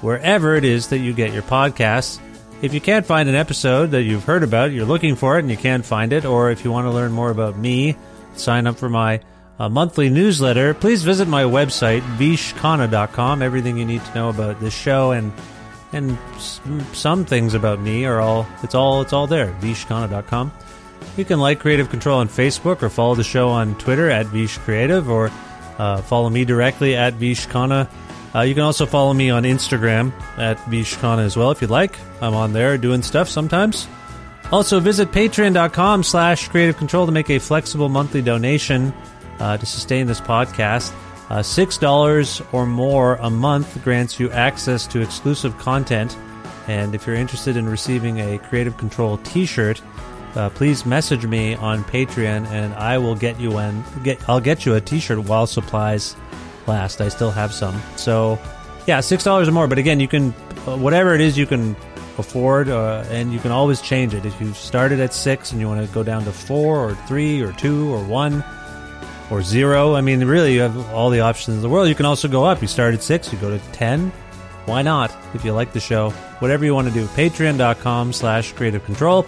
wherever it is that you get your podcasts. If you can't find an episode that you've heard about, you're looking for it and you can't find it, or if you want to learn more about me, sign up for my uh, monthly newsletter, please visit my website, vishkhanna.com. Everything you need to know about this show and and some things about me are all it's all it's all there vishkhanna.com you can like creative control on facebook or follow the show on twitter at vish creative or uh, follow me directly at vishkhanna. Uh, you can also follow me on instagram at vishkhanna as well if you'd like. I'm on there doing stuff sometimes. Also visit patreon.com slash creative control to make a flexible monthly donation uh, to sustain this podcast. Uh, $6 or more a month grants you access to exclusive content. And if you're interested in receiving a Creative Control t shirt, uh, please message me on Patreon and I will get you one. Get, I'll get you a t shirt while supplies last. I still have some. So, yeah, $6 or more. But again, you can, uh, whatever it is you can afford, uh, and you can always change it. If you started at six and you want to go down to four or three or two or one, or zero. I mean, really, you have all the options in the world. You can also go up. You start at six, you go to 10. Why not? If you like the show, whatever you want to do. Patreon.com slash creative control.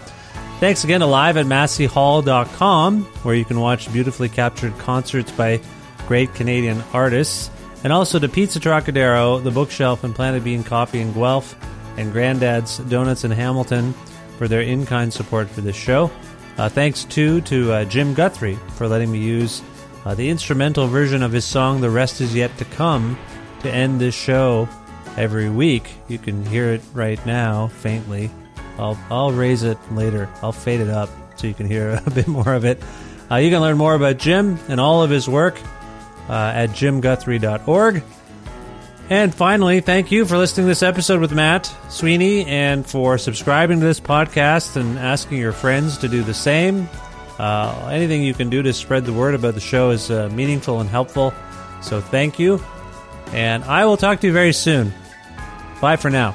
Thanks again to live at masseyhall.com, where you can watch beautifully captured concerts by great Canadian artists. And also to Pizza Trocadero, The Bookshelf, and Planet Bean Coffee in Guelph, and Granddad's Donuts in Hamilton for their in kind support for this show. Uh, thanks too to uh, Jim Guthrie for letting me use uh, the instrumental version of his song The Rest Is Yet to Come to end this show every week. You can hear it right now, faintly. I'll, I'll raise it later. I'll fade it up so you can hear a bit more of it. Uh, you can learn more about Jim and all of his work uh, at jimguthrie.org. And finally, thank you for listening to this episode with Matt Sweeney and for subscribing to this podcast and asking your friends to do the same. Uh, anything you can do to spread the word about the show is uh, meaningful and helpful. So thank you. And I will talk to you very soon. Bye for now.